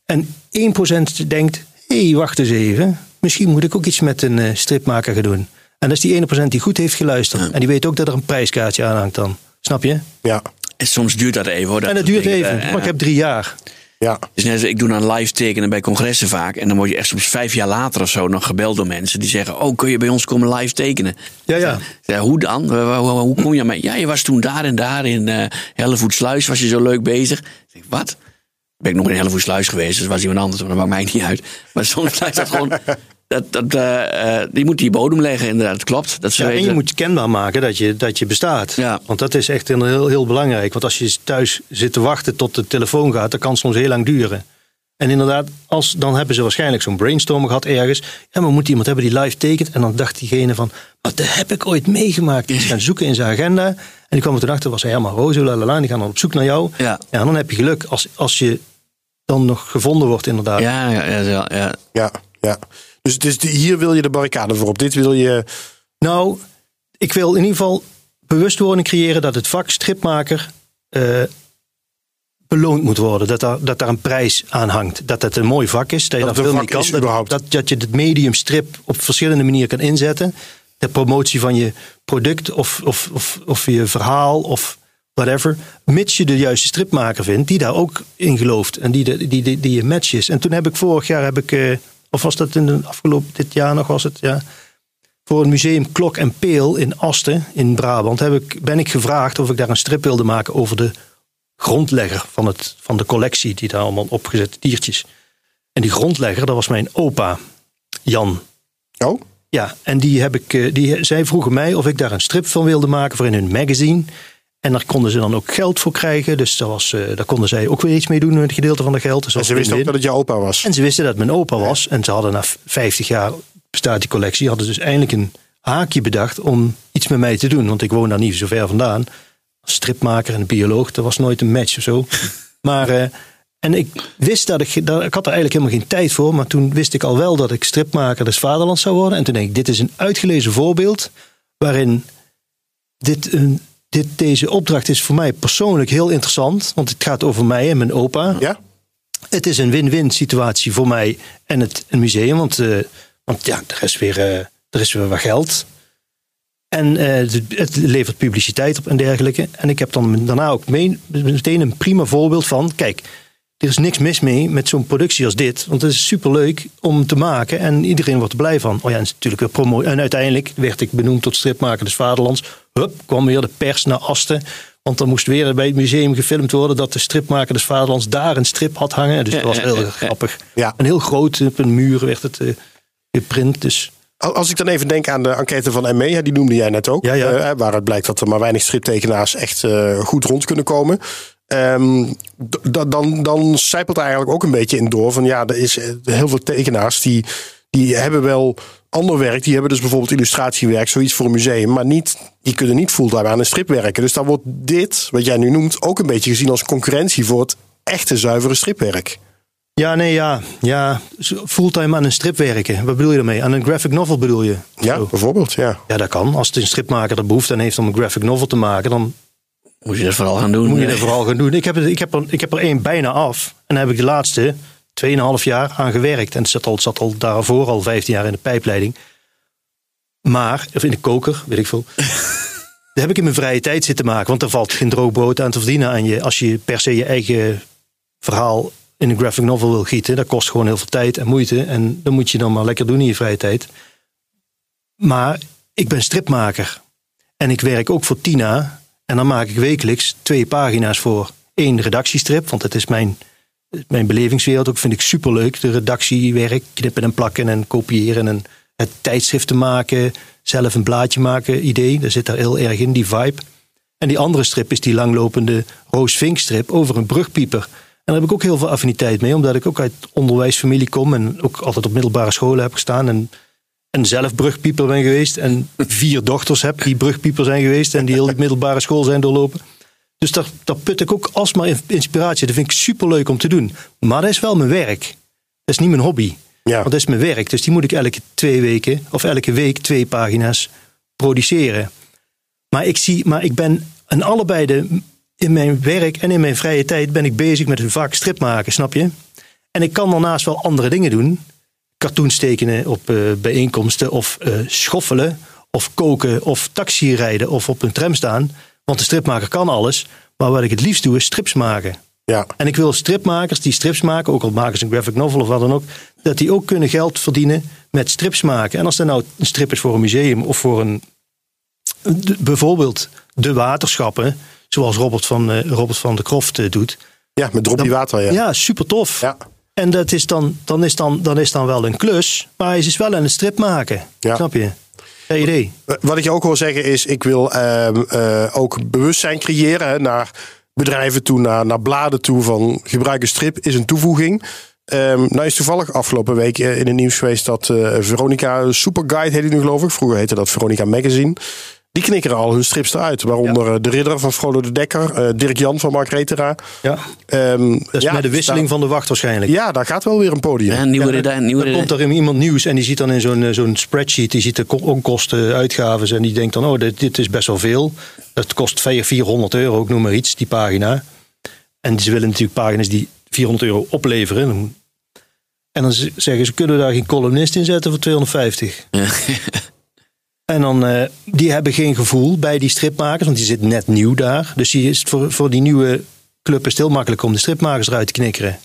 [SPEAKER 1] En 1% denkt, hé, hey, wacht eens even. Misschien moet ik ook iets met een eh, stripmaker gaan doen. En dat is die 1% die goed heeft geluisterd. En die weet ook dat er een prijskaartje aan hangt dan. Snap je?
[SPEAKER 2] Ja,
[SPEAKER 3] En soms duurt dat even hoor.
[SPEAKER 1] en dat duurt even.
[SPEAKER 3] Eh,
[SPEAKER 1] Maar ik heb drie jaar.
[SPEAKER 2] Ja.
[SPEAKER 3] Is net als, ik doe dan live tekenen bij congressen vaak. En dan word je echt soms vijf jaar later of zo nog gebeld door mensen. Die zeggen, oh kun je bij ons komen live tekenen?
[SPEAKER 1] Ja, ja.
[SPEAKER 3] Zeg, hoe dan? Hoe, kom je mee? Ja, je was toen daar en daar in eh Hellevoetsluis. Was je zo leuk bezig? Ik zeg, wat? Ben ik nog in Hellevoetsluis geweest. Dus was iemand anders. Maar dat maakt mij niet uit. Maar soms blijft dat gewoon... Dat, dat, eh, eh, die moet die bodem leggen, inderdaad. Dat klopt. Dat ze
[SPEAKER 1] Ja, en je moet kenbaar maken dat je, dat je bestaat.
[SPEAKER 3] Ja.
[SPEAKER 1] Want dat is echt heel, heel, heel belangrijk. Want als je thuis zit te wachten tot de telefoon gaat, dat kan soms heel lang duren. En inderdaad, als, dan hebben ze waarschijnlijk zo'n brainstorm gehad ergens. Ja, maar we moeten iemand hebben die live tekent. En dan dacht diegene van, maar dat heb ik ooit meegemaakt. Die is gaan zoeken in zijn agenda. En die kwam er toen achter, was hij helemaal roze, lalala. En die gaan dan op zoek naar jou.
[SPEAKER 3] Ja.
[SPEAKER 1] Ja, en dan heb je geluk als, als je dan nog gevonden wordt inderdaad.
[SPEAKER 3] Ja, ja, ja, ja, ja.
[SPEAKER 2] Ja, Dus, dus die- hier wil je de barricade voor op. Dit wil je.
[SPEAKER 1] Nou, ik wil in ieder geval bewustwording creëren dat het vak stripmaker eh, beloond moet worden. Dat daar, dat daar een prijs aan hangt. Dat het een mooi vak is. Dat je
[SPEAKER 2] Dat
[SPEAKER 1] daar
[SPEAKER 2] het
[SPEAKER 1] veel mee kan.
[SPEAKER 2] is
[SPEAKER 1] dat, dat je het medium strip op verschillende manieren kan inzetten. De promotie van je product of, of, of, of je verhaal of whatever. Mits je de juiste stripmaker vindt die daar ook in gelooft. En die, de, die, die, die je match is. En toen heb ik vorig jaar, heb ik, eh, of was dat in de afgelopen, dit jaar nog was het, ja voor het museum Klok en Peel in Asten in Brabant heb ik, ben ik gevraagd of ik daar een strip wilde maken over de grondlegger van, het, van de collectie die daar allemaal opgezette diertjes. En die grondlegger, dat was mijn opa, Jan.
[SPEAKER 2] Oh,
[SPEAKER 1] Ja, en die heb ik, eh, die, zij vroegen mij of ik daar een strip van wilde maken voor in hun magazine. En daar konden ze dan ook geld voor krijgen. Dus daar, was, eh, daar konden zij ook weer iets mee doen, een gedeelte van de geld. Dus
[SPEAKER 2] en
[SPEAKER 1] dat
[SPEAKER 2] ze wisten ook dat het jouw opa was.
[SPEAKER 1] En ze wisten dat het mijn opa was. En ze hadden na 50 jaar bestaat die collectie. Hadden dus eindelijk een haakje bedacht om iets met mij te doen. Want ik woon daar niet zo ver vandaan. Als stripmaker en bioloog. Dat was nooit een match of zo. Maar, eh, en ik wist dat ik, dat, ik had er eigenlijk helemaal geen tijd voor. Maar toen wist ik al wel dat ik stripmaker des vaderlands zou worden. En toen denk ik, dit is een uitgelezen voorbeeld. Waarin dit een, dit, deze opdracht is voor mij persoonlijk heel interessant. Want het gaat over mij en mijn opa.
[SPEAKER 2] Ja?
[SPEAKER 1] Het is een win-win situatie voor mij en het museum. Want, eh, want ja, er is, weer, eh, er is weer wat geld. En eh, het, het levert publiciteit op en dergelijke. En ik heb dan daarna ook mee, meteen een prima voorbeeld van... kijk, er is niks mis mee met zo'n productie als dit. Want het is superleuk om te maken en iedereen wordt er blij van. Oh ja, en, het is natuurlijk weer promo. en uiteindelijk werd ik benoemd tot stripmaker des Vaderlands. Hup, kwam weer de pers naar Asten. Want er moest weer bij het museum gefilmd worden... dat de stripmaker des Vaderlands daar een strip had hangen. Dus dat was heel grappig.
[SPEAKER 2] Ja.
[SPEAKER 1] En heel groot, op een muur werd het eh, geprint. Dus
[SPEAKER 2] Als ik dan even denk aan de enquête van ME, die noemde jij net ook.
[SPEAKER 1] Ja, ja.
[SPEAKER 2] eh, waaruit blijkt dat er maar weinig striptekenaars echt eh, goed rond kunnen komen. Ehm, dan, dan zijpelt er eigenlijk ook een beetje in door van ja, er is eh, heel veel tekenaars die, die hebben wel ander werk. Die hebben dus bijvoorbeeld illustratiewerk, zoiets voor een museum, maar niet, die kunnen niet fulltime aan een strip werken. Dus dan wordt dit, wat jij nu noemt, ook een beetje gezien als concurrentie voor het echte zuivere stripwerk.
[SPEAKER 1] Ja, nee, ja. ja. Fulltime aan een strip werken. Wat bedoel je daarmee? Aan een graphic novel bedoel je?
[SPEAKER 2] Ja,
[SPEAKER 1] Zo.
[SPEAKER 2] bijvoorbeeld. Ja.
[SPEAKER 1] Ja, dat kan. Als de stripmaker er behoefte aan heeft om een graphic novel te maken, dan
[SPEAKER 3] Moet je dat vooral gaan doen.
[SPEAKER 1] moet je dat vooral gaan doen. Ik heb, er- ik heb, er, ik heb er één bijna af. En daar heb ik de laatste 2,5 jaar aan gewerkt. En het zat al, het zat al daarvoor al 15 jaar in de pijpleiding. Maar, of in de koker, weet ik veel. Daar heb ik in mijn vrije tijd zitten maken. Want er valt geen droog brood aan te verdienen aan je. Als je per se je eigen verhaal in een graphic novel wil gieten. Dat kost gewoon heel veel tijd en moeite. En dat moet je dan maar lekker doen in je vrije tijd. Maar ik ben stripmaker. En ik werk ook voor Tina. En dan maak ik wekelijks twee pagina's voor één redactiestrip. Want het is mijn, mijn belevingswereld ook. Vind ik superleuk. De redactiewerk, knippen en plakken en kopiëren. En het tijdschrift te maken. Zelf een blaadje maken idee. Daar zit daar heel erg in, die vibe. En die andere strip is die langlopende Roos Vink strip over een brugpieper. En daar heb ik ook heel veel affiniteit mee. Omdat ik ook uit onderwijsfamilie kom. En ook altijd op middelbare scholen heb gestaan. En en zelf brugpieper ben geweest. En vier dochters heb die brugpieper zijn geweest. En die heel die middelbare school zijn doorlopen. Dus daar, daar put ik ook alsmaar in- inspiratie. Dat vind ik superleuk om te doen. Maar dat is wel mijn werk. Dat is niet mijn hobby.
[SPEAKER 2] Ja.
[SPEAKER 1] Want dat is mijn werk. Dus die moet ik elke twee weken of elke week twee pagina's produceren. Maar ik zie, maar ik ben aan allebei de, in mijn werk en in mijn vrije tijd ben ik bezig met een vaak strip maken, snap je? En ik kan daarnaast wel andere dingen doen. Cartoons tekenen op eh, bijeenkomsten of eh, schoffelen of koken of taxi rijden of op een tram staan. Want de stripmaker kan alles. Maar wat ik het liefst doe is strips maken.
[SPEAKER 2] Ja.
[SPEAKER 1] En ik wil stripmakers die strips maken, ook al maken ze een graphic novel of wat dan ook, dat die ook kunnen geld verdienen met strips maken. En als dat nou een strip is voor een museum of voor een, bijvoorbeeld de waterschappen, zoals Robert van, eh, Robert van de Kroft doet.
[SPEAKER 2] ja, met Droppie
[SPEAKER 1] Dan-
[SPEAKER 2] Water. Ja.
[SPEAKER 1] Ja, super tof.
[SPEAKER 2] Ja.
[SPEAKER 1] En dat is dan, dan, is dan, dan is dan wel een klus, maar hij is wel aan het strip maken.
[SPEAKER 2] Ja.
[SPEAKER 1] Snap je? Idee.
[SPEAKER 2] Wat ik je ook wil zeggen is, ik wil ehm, eh, ook bewustzijn creëren hè, naar bedrijven toe, naar, naar bladen toe van gebruik een strip is een toevoeging. Ehm, nou is toevallig afgelopen week eh, in het nieuws geweest dat eh, Veronica Superguide heet die nu geloof ik. Vroeger heette dat Veronica Magazine. Die knikkeren al hun strips eruit. Waaronder eh, De Ridder van Frodo de Dekker, eh, Dirk Jan van Mark Retera.
[SPEAKER 1] Ja.
[SPEAKER 2] Ehm,
[SPEAKER 1] Dat is
[SPEAKER 2] ja,
[SPEAKER 1] met de wisseling van de wacht waarschijnlijk.
[SPEAKER 2] Ja, daar gaat wel weer een podium.
[SPEAKER 3] Ja, nieuwe
[SPEAKER 1] Ja,
[SPEAKER 3] reda- nieuwe
[SPEAKER 1] dan komt er iemand nieuws en die ziet dan in zo'n eh, zo'n spreadsheet, die ziet de ko- onkosten, uitgaven en die denkt dan, oh, dit, dit is best wel veel. Dat kost 400 400 euro, ik noem maar iets, die pagina. En ze willen natuurlijk pagina's die 400 euro opleveren. En dan zeggen ze, kunnen we daar geen columnist in zetten voor 250?
[SPEAKER 3] Ja.
[SPEAKER 1] En dan, eh, die hebben geen gevoel bij die stripmakers, want die zit net nieuw daar. Dus die is voor, voor die nieuwe club is het heel makkelijk om de stripmakers eruit te knikkeren.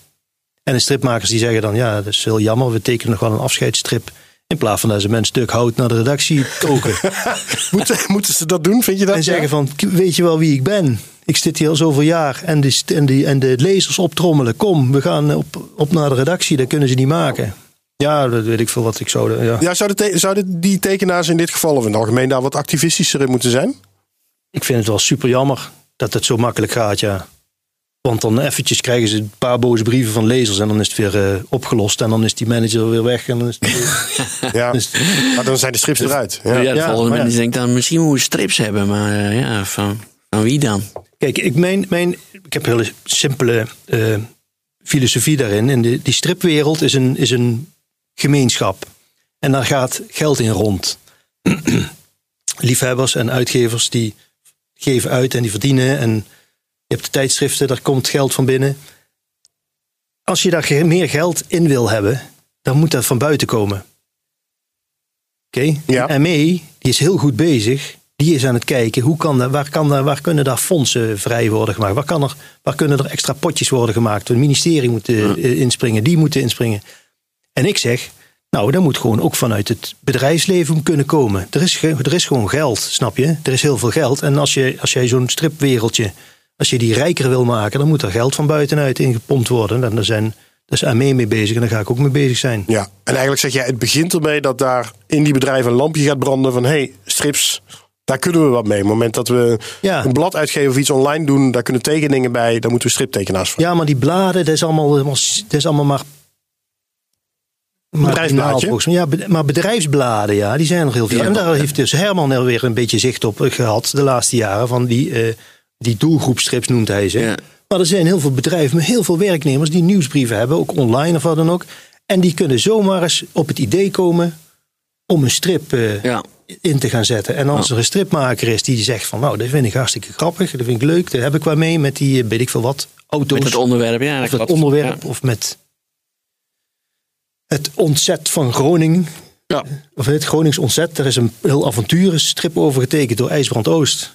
[SPEAKER 1] En de stripmakers die zeggen dan, ja, dat is heel jammer, we tekenen nog wel een afscheidsstrip. In plaats van dat ze met een stuk hout naar de redactie koken.
[SPEAKER 2] Moeten, moeten ze dat doen, vind je dat?
[SPEAKER 1] en zeggen van, weet je wel wie ik ben? Ik zit hier al zoveel jaar en, die, en, die, en de lezers optrommelen. Kom, we gaan op, op naar de redactie, dat kunnen ze niet maken. Ja, dat weet ik veel wat ik zou... Ja.
[SPEAKER 2] Ja, zouden, te- zouden die tekenaars in dit geval of in het algemeen daar wat activistischer in moeten zijn?
[SPEAKER 1] Ik vind het wel super jammer dat het zo makkelijk gaat, ja. Want dan eventjes krijgen ze een paar boze brieven van lezers en dan is het weer eh, opgelost. En dan is die manager weer weg. En dan is het
[SPEAKER 2] Ja,
[SPEAKER 1] Dus-
[SPEAKER 2] maar dan zijn de strips eruit. Ja.
[SPEAKER 3] Ja, de
[SPEAKER 1] Ja,
[SPEAKER 3] volgende
[SPEAKER 1] ja.
[SPEAKER 3] mensen denken dan, misschien moeten we strips hebben. Maar eh, ja, van, van wie dan?
[SPEAKER 1] Kijk, ik, mijn, mijn, ik heb een hele simpele eh, filosofie daarin. En de, die stripwereld is een, is een gemeenschap. En daar gaat geld in rond. Liefhebbers en uitgevers die geven uit en die verdienen. En je hebt de tijdschriften, daar komt geld van binnen. Als je daar meer geld in wil hebben, dan moet dat van buiten komen. Oké?
[SPEAKER 2] Ja.
[SPEAKER 1] En ME, die is heel goed bezig. Die is aan het kijken, hoe kan, dat- waar, kan, dat- waar kunnen daar fondsen vrij worden gemaakt? Waar, kan er, waar kunnen er extra potjes worden gemaakt? Het ministerie moet eh, inspringen, die moeten inspringen. En ik zeg, nou, dat moet gewoon ook vanuit het bedrijfsleven kunnen komen. Er is, er is gewoon geld, snap je? Er is heel veel geld. En als, je, als jij zo'n stripwereldje, als je die rijker wil maken, dan moet er geld van buitenuit ingepompt worden. En daar zijn, is AME mee bezig en daar ga ik ook mee bezig zijn.
[SPEAKER 2] Ja, en eigenlijk zeg jij, het begint ermee dat daar in die bedrijven een lampje gaat branden van hé, hey, strips, daar kunnen we wat mee. Op het moment dat we
[SPEAKER 1] Ja.
[SPEAKER 2] een blad uitgeven of iets online doen, daar kunnen tekeningen bij, daar moeten we striptekenaars voor.
[SPEAKER 1] Ja, maar die bladen, dat is allemaal, dat is allemaal maar.
[SPEAKER 2] Bedrijfsblaadje?
[SPEAKER 1] volgens mij. Ja, maar bedrijfsbladen, ja, die zijn er heel veel.
[SPEAKER 3] Ja.
[SPEAKER 1] En daar heeft dus Herman er weer een beetje zicht op eh, gehad de laatste jaren. Van die, eh, die doelgroepstrips noemt hij ze.
[SPEAKER 3] Ja.
[SPEAKER 1] Maar er zijn heel veel bedrijven met heel veel werknemers die nieuwsbrieven hebben, ook online of wat dan ook. En die kunnen zomaar eens op het idee komen om een strip eh,
[SPEAKER 3] Ja.
[SPEAKER 1] in te gaan zetten. En als er een stripmaker is die zegt van nou, dat vind ik hartstikke grappig, dat vind ik leuk, daar heb ik wat mee met die, weet ik veel wat, auto's.
[SPEAKER 3] Met het onderwerp, ja.
[SPEAKER 1] of
[SPEAKER 3] dat
[SPEAKER 1] het onderwerp, of met het ontzet van Groningen.
[SPEAKER 3] Ja.
[SPEAKER 1] Of het Gronings ontzet, daar is een heel avonturenstrip over getekend door IJsbrand Oost.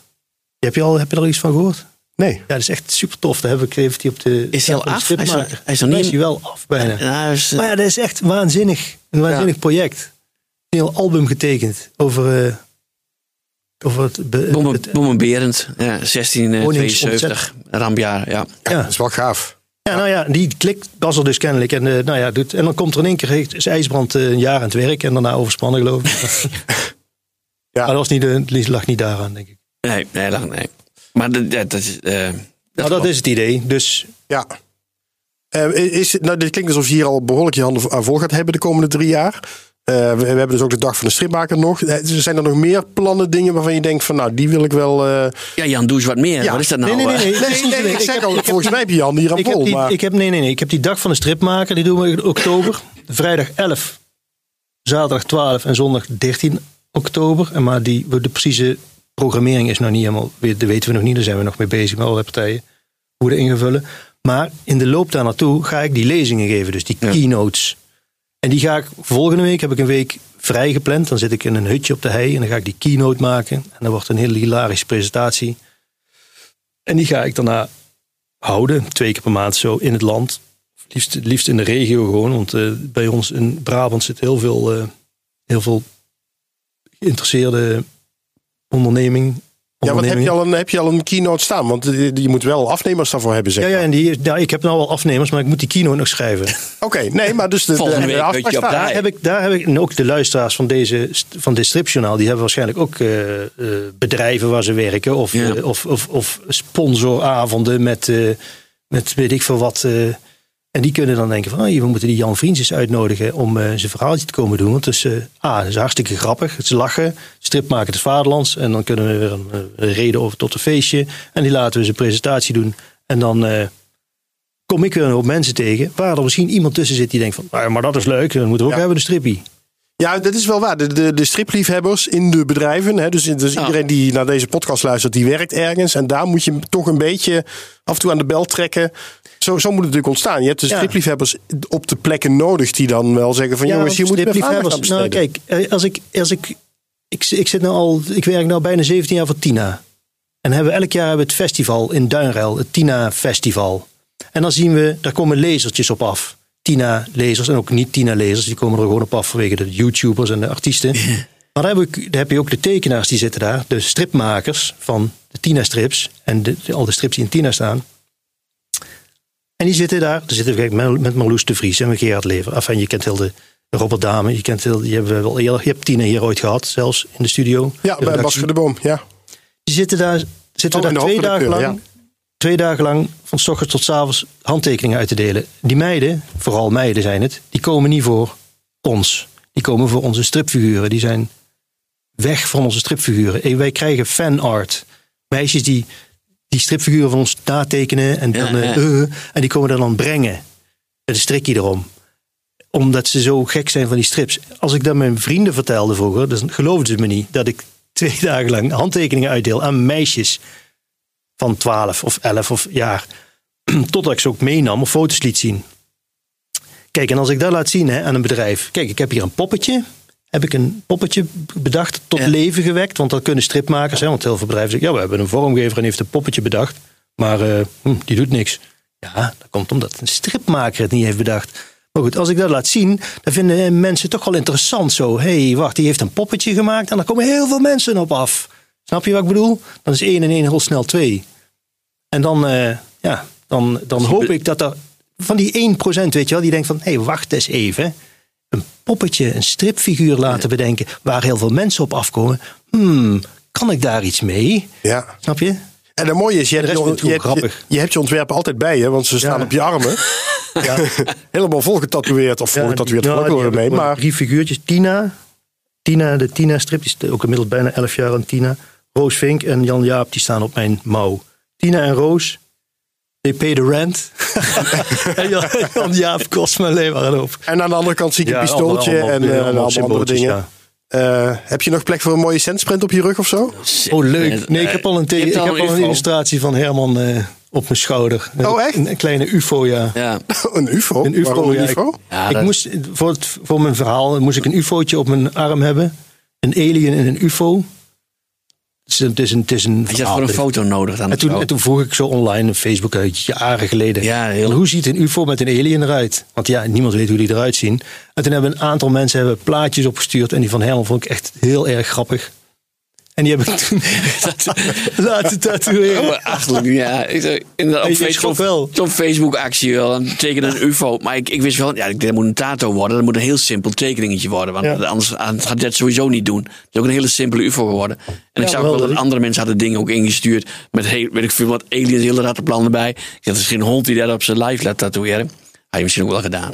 [SPEAKER 1] Heb je, al, heb je er al iets van gehoord?
[SPEAKER 2] Nee.
[SPEAKER 1] Ja, dat is echt super tof. Daar heb ik, heeft hij op de.
[SPEAKER 3] Is hij al af? Hij is hij is nog niet-
[SPEAKER 1] is hij wel af bijna.
[SPEAKER 3] Ja, eh,
[SPEAKER 1] Maar ja, dat is echt waanzinnig. Een waanzinnig project. Een heel album getekend over. eh, over het. be-
[SPEAKER 3] Bommen,
[SPEAKER 1] het-
[SPEAKER 3] ja, 1672, rampjaar, ja.
[SPEAKER 2] Ja,
[SPEAKER 1] Ja.
[SPEAKER 2] dat is wel gaaf.
[SPEAKER 1] Ja, nou ja, die klikt Bas er dus kennelijk. En, eh, nou ja, doet, en dan komt er in één keer is IJsbrand eh, een jaar aan het werk en daarna overspannen, geloof ik.
[SPEAKER 2] Ja.
[SPEAKER 1] Maar dat was niet, de- het lag niet daaraan, denk ik.
[SPEAKER 3] Nee, nee, dat, nee. Maar dat, dat, dat is... eh,
[SPEAKER 1] Nou, dat is het idee. Dus
[SPEAKER 2] Ja. Eh, is, het- nou, dit klinkt alsof je hier al behoorlijk je handen aan vol gaat hebben de komende drie jaar. Eh, we, we hebben dus ook de dag van de stripmaker nog. Eh, zijn er nog meer plannen, dingen waarvan je denkt van nou, die wil ik wel... eh,
[SPEAKER 3] Ja, Jan, doe eens wat meer.
[SPEAKER 2] Ja.
[SPEAKER 3] Wat is dat nou?
[SPEAKER 1] Nee, nee, nee,
[SPEAKER 2] ik zeg al, volgens mij heb je Jan hier aan vol.
[SPEAKER 1] die,
[SPEAKER 2] maar...
[SPEAKER 1] ik heb, nee, nee, nee. Ik heb die dag van de stripmaker, die doen we in oktober. Vrijdag 11, zaterdag 12 en zondag 13 oktober. En maar die, de precieze programmering is nog niet helemaal, dat weten we nog niet. Daar zijn we nog mee bezig met allerlei partijen. Hoe we dat invullen. Maar in de loop daar naartoe ga ik die lezingen geven, dus die
[SPEAKER 3] Ja.
[SPEAKER 1] keynotes. En die ga ik volgende week, heb ik een week vrij gepland. Dan zit ik in een hutje op de hei en dan ga ik die keynote maken. En dat wordt een hele hilarische presentatie. En die ga ik daarna houden, twee keer per maand zo in het land. Liefst, liefst in de regio gewoon, want eh, bij ons in Brabant zit heel veel, eh, heel veel geïnteresseerde onderneming.
[SPEAKER 2] Ja, wat heb je, al een, heb je al een keynote staan? Want je moet wel afnemers daarvoor hebben, zeg
[SPEAKER 1] Ja, ja, en die, ja, ik heb nou wel afnemers, maar ik moet die keynote nog schrijven.
[SPEAKER 2] Oké, nee, maar dus de, de,
[SPEAKER 3] Volgende
[SPEAKER 2] de
[SPEAKER 3] week je daar.
[SPEAKER 1] Daar heb ik, daar heb ik, en ook de luisteraars van, deze, van dit stripjournaal, die hebben waarschijnlijk ook eh, eh, bedrijven waar ze werken. Of,
[SPEAKER 3] Ja.
[SPEAKER 1] eh, of, of, of sponsoravonden met, eh, met weet ik veel wat. En die kunnen dan denken van, oh, we moeten die Jan Vriends eens uitnodigen om eh, zijn verhaaltje te komen doen. Want het is, eh, ah, het is hartstikke grappig. Het is lachen, strip maken het vaderlands. En dan kunnen we weer een, eh, een reden over tot een feestje. En die laten we zijn presentatie doen. En dan... kom ik weer een hoop mensen tegen. Waar er misschien iemand tussen zit die denkt van, "Nou maar dat is leuk, dan moeten we ook
[SPEAKER 2] Ja.
[SPEAKER 1] hebben de strippie.
[SPEAKER 2] Ja, dat is wel waar. De, de, de stripliefhebbers in de bedrijven. Hè, dus dus
[SPEAKER 3] Ja.
[SPEAKER 2] iedereen die naar deze podcast luistert, die werkt ergens. En daar moet je toch een beetje af en toe aan de bel trekken. Zo, zo moet het natuurlijk ontstaan. Je hebt de
[SPEAKER 1] Ja.
[SPEAKER 2] stripliefhebbers op de plekken nodig die dan wel zeggen van jongens, hier moet je aandacht aan
[SPEAKER 1] Nou, kijk, eh, als ik, als ik, ik, ik zit nou al, ik werk nou bijna 17 jaar voor Tina. En hebben we elk jaar hebben we het festival in Duinruil, het Tina Festival. En dan zien we, daar komen lezertjes op af. Tina-lezers en ook niet Tina-lezers, die komen er gewoon op af vanwege de YouTubers en de artiesten. Maar dan heb, ik, dan heb je ook de tekenaars die zitten daar, de stripmakers van de Tina-strips en de, al de strips die in Tina staan. En die zitten daar, daar zitten we met, met Marloes de Vries en met Gerard Lever. Enfin, je kent heel de, Robert Dame, je kent heel, die hebben we wel eerder, je hebt Tina hier ooit gehad, zelfs in de studio.
[SPEAKER 2] Ja,
[SPEAKER 1] De
[SPEAKER 2] bij. Bas de Boom. Ja.
[SPEAKER 1] Die zitten daar, zitten
[SPEAKER 2] Oh,
[SPEAKER 1] daar
[SPEAKER 2] de
[SPEAKER 1] twee dagen lang, twee dagen lang van s ochtends tot s avonds handtekeningen uit te delen. Die meiden, vooral meiden zijn het, die komen niet voor ons. Die komen voor onze stripfiguren. Die zijn weg van onze stripfiguren. En wij krijgen fanart. Meisjes die die stripfiguren van ons natekenen en, dan, eh,
[SPEAKER 3] ja.
[SPEAKER 1] eh, en die komen er dan brengen. Met een strikje erom. Omdat ze zo gek zijn van die strips. Als ik dat mijn vrienden vertelde vroeger, dan geloofden ze me niet dat ik twee dagen lang handtekeningen uitdeel aan meisjes van 12 of 11 of jaar. Totdat ik ze ook meenam of foto's liet zien. Kijk, en als ik dat laat zien hè, aan een bedrijf. Kijk, ik heb hier een poppetje. heb ik een poppetje bedacht, tot
[SPEAKER 3] Ja.
[SPEAKER 1] leven gewekt. Want dat kunnen stripmakers, hè, want heel veel bedrijven zeggen... ja, we hebben een vormgever en heeft een poppetje bedacht. Maar eh, hm, die doet niks. Ja, dat komt omdat een stripmaker het niet heeft bedacht. Maar goed, als ik dat laat zien, dan vinden mensen toch wel interessant zo. Hé, hey, wacht, die heeft een poppetje gemaakt en daar komen heel veel mensen op af. Snap je wat ik bedoel? Dan is één en één heel snel twee. En dan, eh, ja, dan, dan hoop ik dat er van die 1% weet je wel, die denkt van, hé, hey, wacht eens even. Een poppetje, een stripfiguur laten bedenken waar heel veel mensen op afkomen. Hmm, kan ik daar iets mee?
[SPEAKER 2] Ja.
[SPEAKER 1] Snap je?
[SPEAKER 2] En het mooie is, je hebt je, je, hebt- je, hebt je ontwerpen altijd bij je, want ze staan
[SPEAKER 1] Ja.
[SPEAKER 2] op je armen.
[SPEAKER 1] Ja.
[SPEAKER 2] Helemaal volgetatoeëerd. Of volgetatoeëerd
[SPEAKER 1] nou,
[SPEAKER 2] mee.
[SPEAKER 1] gewoon
[SPEAKER 2] Maar
[SPEAKER 1] Drie figuurtjes. Tina, Tina de Tina-strip, die is ook inmiddels bijna 11 jaar aan Tina. Roos Vink en Jan Jaap, die staan op mijn mouw. Tina en Roos, they pay the rent. en Jan, Jan Jaap kost me alleen maar een hoop.
[SPEAKER 2] En aan de andere kant zie ik een pistooltje
[SPEAKER 1] allemaal-
[SPEAKER 2] en, eh,
[SPEAKER 1] allemaal
[SPEAKER 2] en allemaal andere dingen.
[SPEAKER 1] ja.
[SPEAKER 2] Eh, heb je nog plek voor een mooie centsprint op je rug of zo?
[SPEAKER 1] Oh, leuk. Nee, ik heb al een, te- ik
[SPEAKER 3] al
[SPEAKER 1] heb al een illustratie van Herman eh, op mijn schouder.
[SPEAKER 2] Oh, echt?
[SPEAKER 1] Een, een kleine ufo, ja.
[SPEAKER 3] Ja.
[SPEAKER 2] een UFO?
[SPEAKER 1] Een UFO,
[SPEAKER 2] Waarom een
[SPEAKER 1] ja, ik-
[SPEAKER 2] UFO?
[SPEAKER 3] Ja,
[SPEAKER 1] ik
[SPEAKER 3] dat-
[SPEAKER 1] moest, voor, het, voor mijn verhaal moest ik een ufootje op mijn arm hebben. Een alien en een ufo. Het is een, het is een, het is een
[SPEAKER 3] had voor een foto nodig dan.
[SPEAKER 1] En toen,
[SPEAKER 3] zo.
[SPEAKER 1] en toen vroeg ik zo online op Facebook uit jaren geleden.
[SPEAKER 3] Ja, heel-
[SPEAKER 1] Hoe ziet een UFO met een alien eruit? Want ja, niemand weet hoe die eruit zien. En toen hebben een aantal mensen hebben plaatjes opgestuurd. En die van Herman vond ik echt heel erg grappig. En die heb ik toen laten tatoeëren.
[SPEAKER 3] Oh, achterlijk, ja. Ik inderdaad, Facebook,
[SPEAKER 1] wel.
[SPEAKER 3] zo'n Facebook-actie wel. Dan teken een UFO. Maar ik, ik wist wel, ja, dat moet een tato worden. Dat moet een heel simpel tekeningetje worden. Want
[SPEAKER 1] Ja.
[SPEAKER 3] anders gaat dat sowieso niet doen. Het is ook een hele simpele UFO geworden. En
[SPEAKER 1] Ja,
[SPEAKER 3] ik zag
[SPEAKER 1] wel
[SPEAKER 3] wel dat andere mensen hadden dingen ook ingestuurd. Met heel, weet ik veel wat aliens, hele rattenplan erbij. Ik dacht, is geen hond die dat op zijn lijf laat tatoeëren. Had je misschien ook wel gedaan.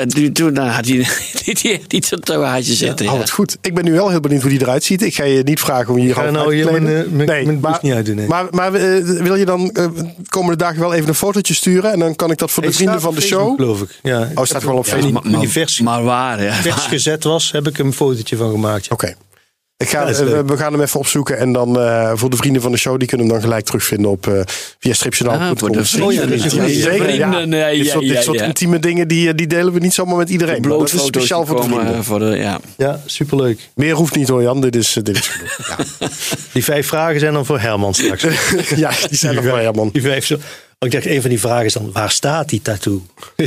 [SPEAKER 3] En toen, nou, had hij die, die, die tatoeage zitten. Ja.
[SPEAKER 2] wat goed. Ik ben nu wel heel benieuwd hoe die eruit ziet. Ik ga je niet vragen om je hier
[SPEAKER 1] ga
[SPEAKER 2] half
[SPEAKER 1] nou
[SPEAKER 2] uit te
[SPEAKER 1] hier
[SPEAKER 2] kleden.
[SPEAKER 1] mijn, eh, mijn- mijn blouse niet uitdoen, nee.
[SPEAKER 2] Maar, maar eh, wil je dan de komende dagen wel even een fotootje sturen? En dan kan ik dat voor de vrienden van de
[SPEAKER 1] op
[SPEAKER 2] show...
[SPEAKER 1] Facebook, geloof ik. Ja,
[SPEAKER 2] Oh, staat gewoon op
[SPEAKER 1] Ja,
[SPEAKER 2] Facebook.
[SPEAKER 3] maar waar, ja.
[SPEAKER 1] vers gezet was, heb ik een fotootje van gemaakt.
[SPEAKER 2] Oké. Ik ga, eh, we gaan hem even opzoeken. En dan eh, voor de vrienden van de show, die kunnen hem dan gelijk terugvinden op eh via stripjournaal.com.
[SPEAKER 3] Ah, voor de
[SPEAKER 1] Oh ja,
[SPEAKER 2] Zeker,
[SPEAKER 1] idee.
[SPEAKER 2] ja. Dit soort, dit
[SPEAKER 3] ja,
[SPEAKER 2] soort
[SPEAKER 3] ja.
[SPEAKER 2] intieme dingen, die, eh, die delen we niet zomaar met iedereen. Dat is speciaal voor de vrienden.
[SPEAKER 3] eh, Voor de, ja.
[SPEAKER 1] Ja, superleuk.
[SPEAKER 2] Meer hoeft niet hoor Jan, dit is, eh, dit is genoeg. Ja.
[SPEAKER 1] Die vijf vragen zijn dan voor Herman straks.
[SPEAKER 2] ja, die zijn nog wel Herman.
[SPEAKER 1] Die vijf zo. Oh, ik dacht, een van die vragen is dan, waar staat die tattoo?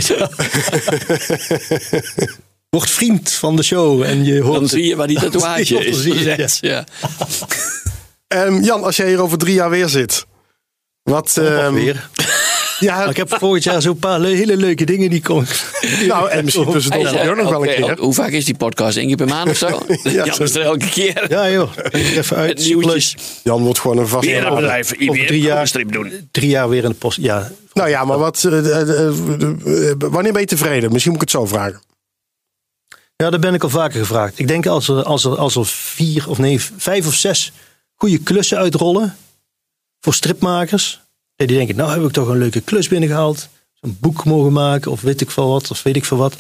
[SPEAKER 1] Word vriend van de show en je hoort
[SPEAKER 3] Dan zie je waar die tatoeage is.
[SPEAKER 1] je,
[SPEAKER 3] gezet. Ja.
[SPEAKER 2] Ehm, Jan, als jij hier over drie jaar weer zit. Wat, ehm,
[SPEAKER 1] weer.
[SPEAKER 2] Ja,
[SPEAKER 1] Maar ik heb volgend jaar zo'n paar le- hele leuke dingen die komen.
[SPEAKER 2] nou, en misschien tussendoor nog wel een keer.
[SPEAKER 3] Hoe vaak is die podcast? Eén keer per maand of zo?
[SPEAKER 2] Ja,
[SPEAKER 3] ja,
[SPEAKER 2] zo.
[SPEAKER 3] is er elke keer.
[SPEAKER 1] Ja joh, even uit.
[SPEAKER 3] Nieuwtjes.
[SPEAKER 2] Jan wordt gewoon een vast.
[SPEAKER 3] Weer een bedrijf.
[SPEAKER 1] Over
[SPEAKER 3] Weer
[SPEAKER 1] drie jaar,
[SPEAKER 3] strip doen.
[SPEAKER 1] drie jaar weer in de post. Ja,
[SPEAKER 2] Nou ja, maar wat, eh, eh, eh, wanneer ben je tevreden? Misschien moet ik het zo vragen.
[SPEAKER 1] Ja, dat ben ik al vaker gevraagd. Ik denk als er, als er, als er vier of nee, vijf of zes goede klussen uitrollen voor stripmakers. En die denken, nou heb ik toch een leuke klus binnengehaald. Zo'n boek mogen maken of weet ik veel wat, of weet ik veel wat.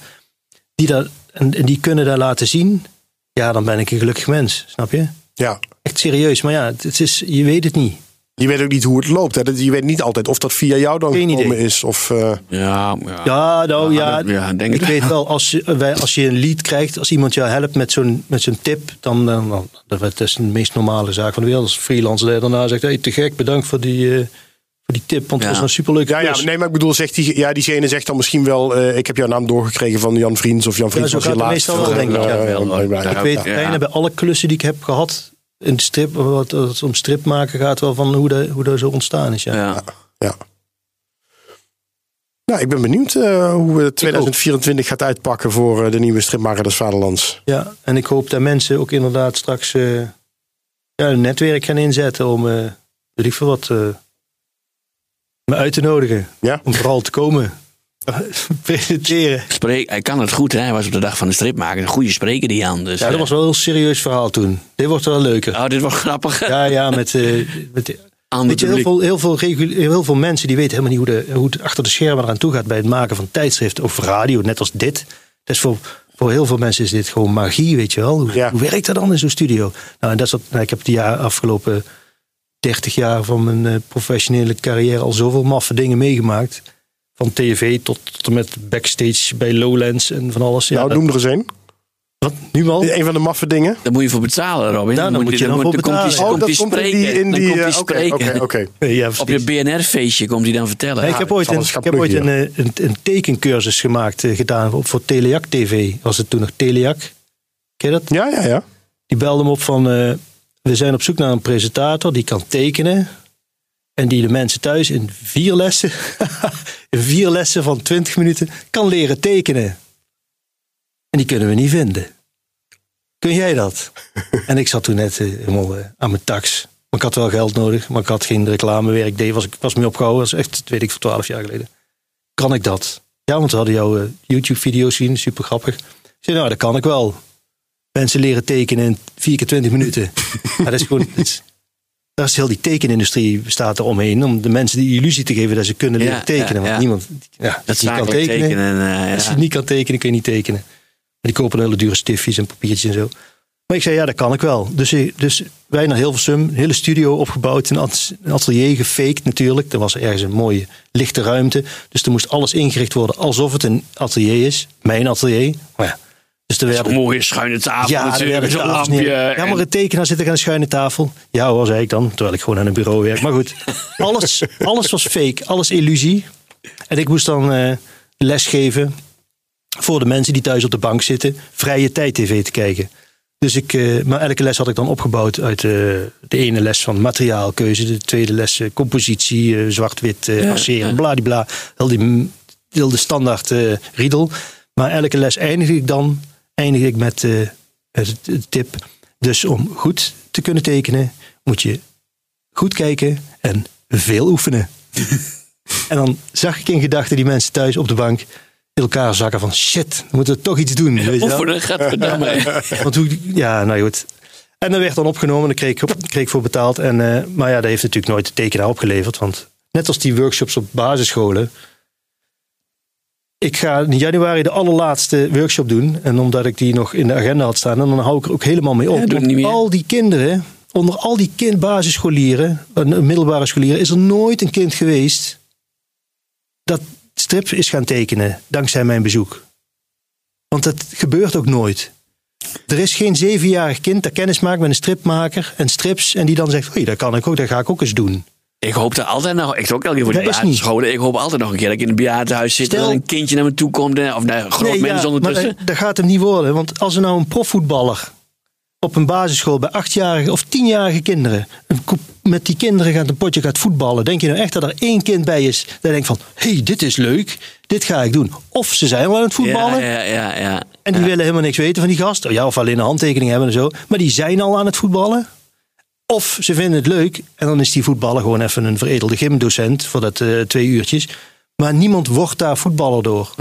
[SPEAKER 1] Die dat, en, en die kunnen daar laten zien. Ja, dan ben ik een gelukkig mens, snap je?
[SPEAKER 2] Ja.
[SPEAKER 1] Echt serieus, maar ja, het, het is, je weet het niet.
[SPEAKER 2] Je weet ook niet hoe het loopt. Hè? Dat- Je weet niet altijd of dat via jou dan
[SPEAKER 1] Geen
[SPEAKER 2] gekomen
[SPEAKER 1] idee.
[SPEAKER 2] is. Of, eh,
[SPEAKER 3] Ja, ja.
[SPEAKER 1] Ja, nou ja,
[SPEAKER 3] dat- ja, denk
[SPEAKER 1] ik
[SPEAKER 3] ik.
[SPEAKER 1] weet wel, als je, wij, als je een lead krijgt, als iemand jou helpt met zo'n, met zo'n tip, dan, dan, dan dat is de meest normale zaak van de wereld. Als freelancer daarna zegt, hey, te gek, bedankt voor die, eh, voor die tip, want het
[SPEAKER 3] Ja.
[SPEAKER 1] was een superleuk
[SPEAKER 2] ja, ja, nee, maar ik bedoel, zegt die, ja, diegene zegt dan misschien wel... eh, ik heb jouw naam doorgekregen van Jan Vriends of Jan Vriends
[SPEAKER 1] zo
[SPEAKER 2] was je laatste.
[SPEAKER 1] meestal wel, denk ik, ja.
[SPEAKER 2] Eh,
[SPEAKER 3] Wel,
[SPEAKER 2] eh, eh,
[SPEAKER 1] Ik weet
[SPEAKER 3] Ja.
[SPEAKER 1] bijna bij alle klussen die ik heb gehad, in de strip, wat het om strip maken gaat, wel van hoe dat, hoe dat zo ontstaan is. Ja.
[SPEAKER 3] Ja.
[SPEAKER 2] Ja. Nou, ik ben benieuwd eh, hoe we 2024 gaat uitpakken voor eh, de nieuwe stripmaker des Vaderlands.
[SPEAKER 1] Ja, en ik hoop dat mensen ook inderdaad straks eh, ja, een netwerk gaan inzetten om, eh weet ik veel wat, eh, me uit te nodigen.
[SPEAKER 2] Ja?
[SPEAKER 1] Om vooral te komen. Presenteren.
[SPEAKER 3] Spreek, hij kan het goed, hè? hij was op de dag van de strip maken. Een goede spreker, die Jan. Dus,
[SPEAKER 1] Ja, dat
[SPEAKER 3] eh,
[SPEAKER 1] was wel een heel serieus verhaal toen. Dit wordt wel leuker.
[SPEAKER 3] Oh, dit was grappig.
[SPEAKER 1] Ja, ja, met, eh, met weet je, heel, veel, heel, veel heel veel mensen die weten helemaal niet hoe, de, hoe het achter de schermen eraan toe gaat bij het maken van tijdschriften of radio, net als dit. Dus voor, voor heel veel mensen is dit gewoon magie, weet je wel. Hoe,
[SPEAKER 2] Ja.
[SPEAKER 1] hoe werkt dat dan in zo'n studio? Nou, en dat is wat, nou, ik heb de jaar, afgelopen 30 jaar van mijn eh, professionele carrière al zoveel maffe dingen meegemaakt. Van tv tot, tot en met backstage bij Lowlands en van alles. Ja,
[SPEAKER 2] nou,
[SPEAKER 1] dat-
[SPEAKER 2] noem er eens een.
[SPEAKER 1] Wat? Nu al?
[SPEAKER 2] Een van de maffe dingen.
[SPEAKER 3] Daar moet je voor betalen, Robin.
[SPEAKER 1] Daar moet je dan voor
[SPEAKER 3] komt hij-
[SPEAKER 1] betalen.
[SPEAKER 3] komt hij
[SPEAKER 2] in
[SPEAKER 3] spreken.
[SPEAKER 2] die... In
[SPEAKER 3] Dan
[SPEAKER 2] die
[SPEAKER 3] komt spreken.
[SPEAKER 1] Ja,
[SPEAKER 3] Op je BNR-feestje komt hij dan vertellen.
[SPEAKER 1] Nee, ik heb
[SPEAKER 2] Ja,
[SPEAKER 1] ooit, een, ik heb ooit een, een, een tekencursus gemaakt, eh, gedaan voor Teleac TV. Was het toen nog Teleac? Ken je dat?
[SPEAKER 2] Ja, ja, ja.
[SPEAKER 1] Die belde me op van, eh, we zijn op zoek naar een presentator die kan tekenen. En die de mensen thuis in vier lessen, in vier lessen van 20 minuten, kan leren tekenen. En die kunnen we niet vinden. Kun jij dat? en ik zat toen net eh, helemaal eh, aan mijn tax. Maar ik had wel geld nodig, maar ik had geen reclamewerk. Deed, was, ik was me opgehouden, dat is echt, weet ik, voor 12 jaar geleden. Kan ik dat? Ja, want we hadden jouw eh, YouTube-video's zien, super grappig. Ik zei, nou, dat kan ik wel. Mensen leren tekenen in 4 keer 20 minuten. ja, dat is gewoon. dat is- daar is heel die tekenindustrie bestaat er omheen. Om de mensen die illusie te geven dat ze kunnen leren
[SPEAKER 3] Ja,
[SPEAKER 1] tekenen. want niemand ja,
[SPEAKER 3] Dat
[SPEAKER 1] niet kan tekenen.
[SPEAKER 3] tekenen. eh,
[SPEAKER 1] Als je niet kan tekenen, kun je niet tekenen. Maar die kopen hele dure stiftjes en papiertjes en zo. Maar ik zei, ja, dat kan ik wel. Dus, eh, dus wij naar Hilversum, een hele studio opgebouwd. Een atelier gefaked natuurlijk. Er was ergens een mooie lichte ruimte. Dus er moest alles ingericht worden alsof het een atelier is. Mijn atelier. Maar ja, dus er
[SPEAKER 3] Zo'n
[SPEAKER 1] werden
[SPEAKER 3] mooie schuine tafel
[SPEAKER 1] ja, er
[SPEAKER 3] natuurlijk. Zo'n
[SPEAKER 1] tafels
[SPEAKER 3] lampje.
[SPEAKER 1] Ja, maar
[SPEAKER 3] en-
[SPEAKER 1] een tekenaar zit er aan een schuine tafel. Ja hoor, zei ik dan. Terwijl ik gewoon aan een bureau werk. Maar goed, alles, alles was fake. Alles illusie. En ik moest dan eh lesgeven voor de mensen die thuis op de bank zitten. Vrije tijd tv te kijken. Dus ik, eh, maar elke les had ik dan opgebouwd uit eh, de ene les van materiaalkeuze. De tweede les compositie, zwart-wit,
[SPEAKER 3] Ja, ja.
[SPEAKER 1] bladibla. Heel, die, heel de standaard riedel. Maar elke les eindig ik dan eindig ik met eh, het, het tip. Dus om goed te kunnen tekenen, moet je goed kijken en veel oefenen. en dan zag ik in gedachten die mensen thuis op de bank in elkaar zakken van shit, we moeten toch iets doen. Weet?
[SPEAKER 3] Oefenen, gadverdamme.
[SPEAKER 1] Want hoe, ja, nou goed. En dat werd dan opgenomen, daar kreeg, ik- kreeg ik voor betaald. En, eh, maar ja, dat heeft natuurlijk nooit de tekenaar opgeleverd. Want net als die workshops op basisscholen. Ik ga in januari de allerlaatste workshop doen. En omdat ik die nog in de agenda had staan, dan hou ik er ook helemaal mee op.
[SPEAKER 3] Ja, doe het
[SPEAKER 1] Want
[SPEAKER 3] niet meer.
[SPEAKER 1] al die kinderen, onder al die kind, basisscholieren, middelbare scholieren, is er nooit een kind geweest dat strip is gaan tekenen dankzij mijn bezoek. Want dat gebeurt ook nooit. Er is geen zevenjarig kind dat kennis maakt met een stripmaker en strips. En die dan zegt, hé, dat kan ik ook, dat ga ik ook eens doen.
[SPEAKER 3] Ik hoop er altijd nog, ik ook elke keer voor die basisscholen. Ik hoop altijd nog een keer dat ik in een bejaardenhuis zit
[SPEAKER 1] Stel-
[SPEAKER 3] en een kindje naar me toe komt. eh, Of nou, een groot
[SPEAKER 1] Nee,
[SPEAKER 3] mens
[SPEAKER 1] ja,
[SPEAKER 3] ondertussen.
[SPEAKER 1] Maar dat, gaat hem niet worden. Want als er nou een profvoetballer op een basisschool bij achtjarige of tienjarige kinderen met die kinderen gaat een potje gaat voetballen. Denk je nou echt dat er één kind bij is dat denkt van, hé, hey, dit is leuk, dit ga ik doen. Of ze zijn al aan het voetballen
[SPEAKER 3] Ja, ja, ja. ja.
[SPEAKER 1] en die willen helemaal niks weten van die gast. Ja, of alleen een handtekening hebben en zo. Maar die zijn al aan het voetballen. Of ze vinden het leuk en dan is die voetballer gewoon even een veredelde gymdocent voor dat eh, twee uurtjes. Maar niemand wordt daar voetballer door.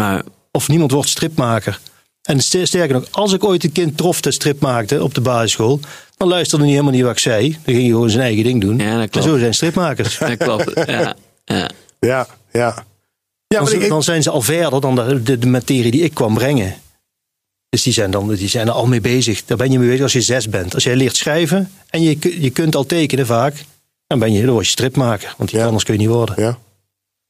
[SPEAKER 1] Of niemand wordt stripmaker. En st- sterker nog, als ik ooit een kind trof dat strip maakte op de basisschool, dan luisterde hij helemaal niet wat ik zei. Dan ging hij gewoon zijn eigen ding doen.
[SPEAKER 3] Ja, dat
[SPEAKER 1] en zo zijn stripmakers.
[SPEAKER 3] dat klopt. Ja, ja.
[SPEAKER 2] Ja, ja. Ja,
[SPEAKER 1] Dan,
[SPEAKER 2] maar ik, ik-
[SPEAKER 1] dan zijn ze al verder dan de, de, de materie die ik kwam brengen. Dus die zijn, dan, die zijn er al mee bezig. Daar ben je mee bezig als je zes bent. Als jij leert schrijven en je, je kunt al tekenen vaak, dan, ben je, dan word je stripmaker. Want die
[SPEAKER 2] Ja.
[SPEAKER 1] anders kun je niet worden.
[SPEAKER 2] ja.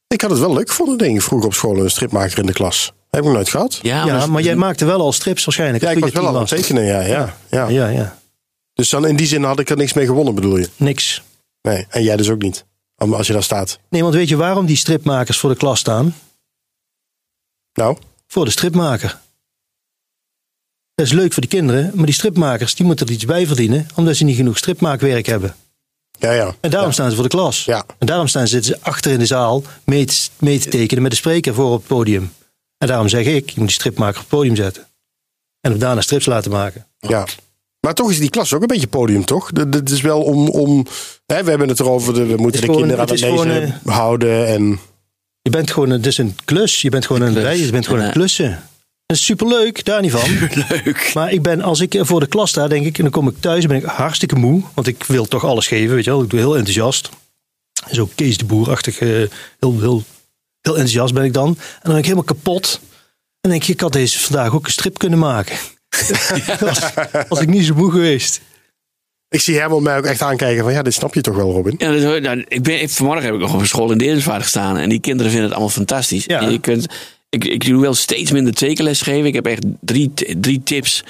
[SPEAKER 2] ik had het wel leuk gevonden, denk ik, vroeger op school een stripmaker in de klas. Heb ik nooit gehad.
[SPEAKER 3] Ja,
[SPEAKER 1] Ja,
[SPEAKER 3] maar,
[SPEAKER 1] maar jij maakte wel al strips waarschijnlijk.
[SPEAKER 2] Ja, ik was wel aan het tekenen, ja. ja, ja.
[SPEAKER 1] Ja, ja.
[SPEAKER 2] Dus dan in die zin had ik er niks mee gewonnen, bedoel je?
[SPEAKER 1] Niks.
[SPEAKER 2] Nee, en jij dus ook niet. Als je daar staat.
[SPEAKER 1] Nee, want weet je waarom die stripmakers voor de klas staan?
[SPEAKER 2] Nou,
[SPEAKER 1] Voor de stripmaker. Dat is leuk voor die kinderen, maar die stripmakers die moeten er iets bij verdienen, omdat ze niet genoeg stripmaakwerk hebben.
[SPEAKER 2] ja, ja.
[SPEAKER 1] En daarom
[SPEAKER 2] Ja.
[SPEAKER 1] staan ze voor de klas.
[SPEAKER 2] Ja.
[SPEAKER 1] En daarom staan ze, zitten ze achter in de zaal mee te, mee te tekenen met de spreker voor op het podium. En daarom zeg ik, je moet die stripmaker op het podium zetten. En hem daarna strips laten maken.
[SPEAKER 2] Ja. Maar toch is die klas ook een beetje podium, toch? De- de- Het is wel om. om hè, we hebben het erover, de, we moeten de
[SPEAKER 1] gewoon-
[SPEAKER 2] kinderen aan
[SPEAKER 1] het
[SPEAKER 2] het
[SPEAKER 1] is
[SPEAKER 2] lezen
[SPEAKER 1] gewoon,
[SPEAKER 2] houden. En,
[SPEAKER 1] Je bent gewoon, een- het is een klus. Je bent gewoon een rij, je bent gewoon
[SPEAKER 3] Ja.
[SPEAKER 1] een klussen. Is superleuk, daar niet van.
[SPEAKER 3] leuk.
[SPEAKER 1] Maar ik ben, als ik voor de klas sta, denk ik, en dan kom ik thuis, dan ben ik hartstikke moe. Want ik wil toch alles geven, weet je wel. Ik doe heel enthousiast. Zo Kees de Boer-achtig, eh, heel, heel, heel enthousiast ben ik dan. En dan ben ik helemaal kapot. En denk ik, ik had deze vandaag ook een strip kunnen maken. als, als ik niet zo moe geweest.
[SPEAKER 2] ik zie Herman mij ook echt aankijken van ja, dit snap je toch wel, Robin?
[SPEAKER 3] Ja, nou, ik ben, ik- vanmorgen heb ik nog op school in Deerensvaart gestaan. En die kinderen vinden het allemaal fantastisch.
[SPEAKER 1] Ja.
[SPEAKER 3] En je kunt, ik, ik doe wel steeds minder tekenles geven. Ik heb echt drie, drie tips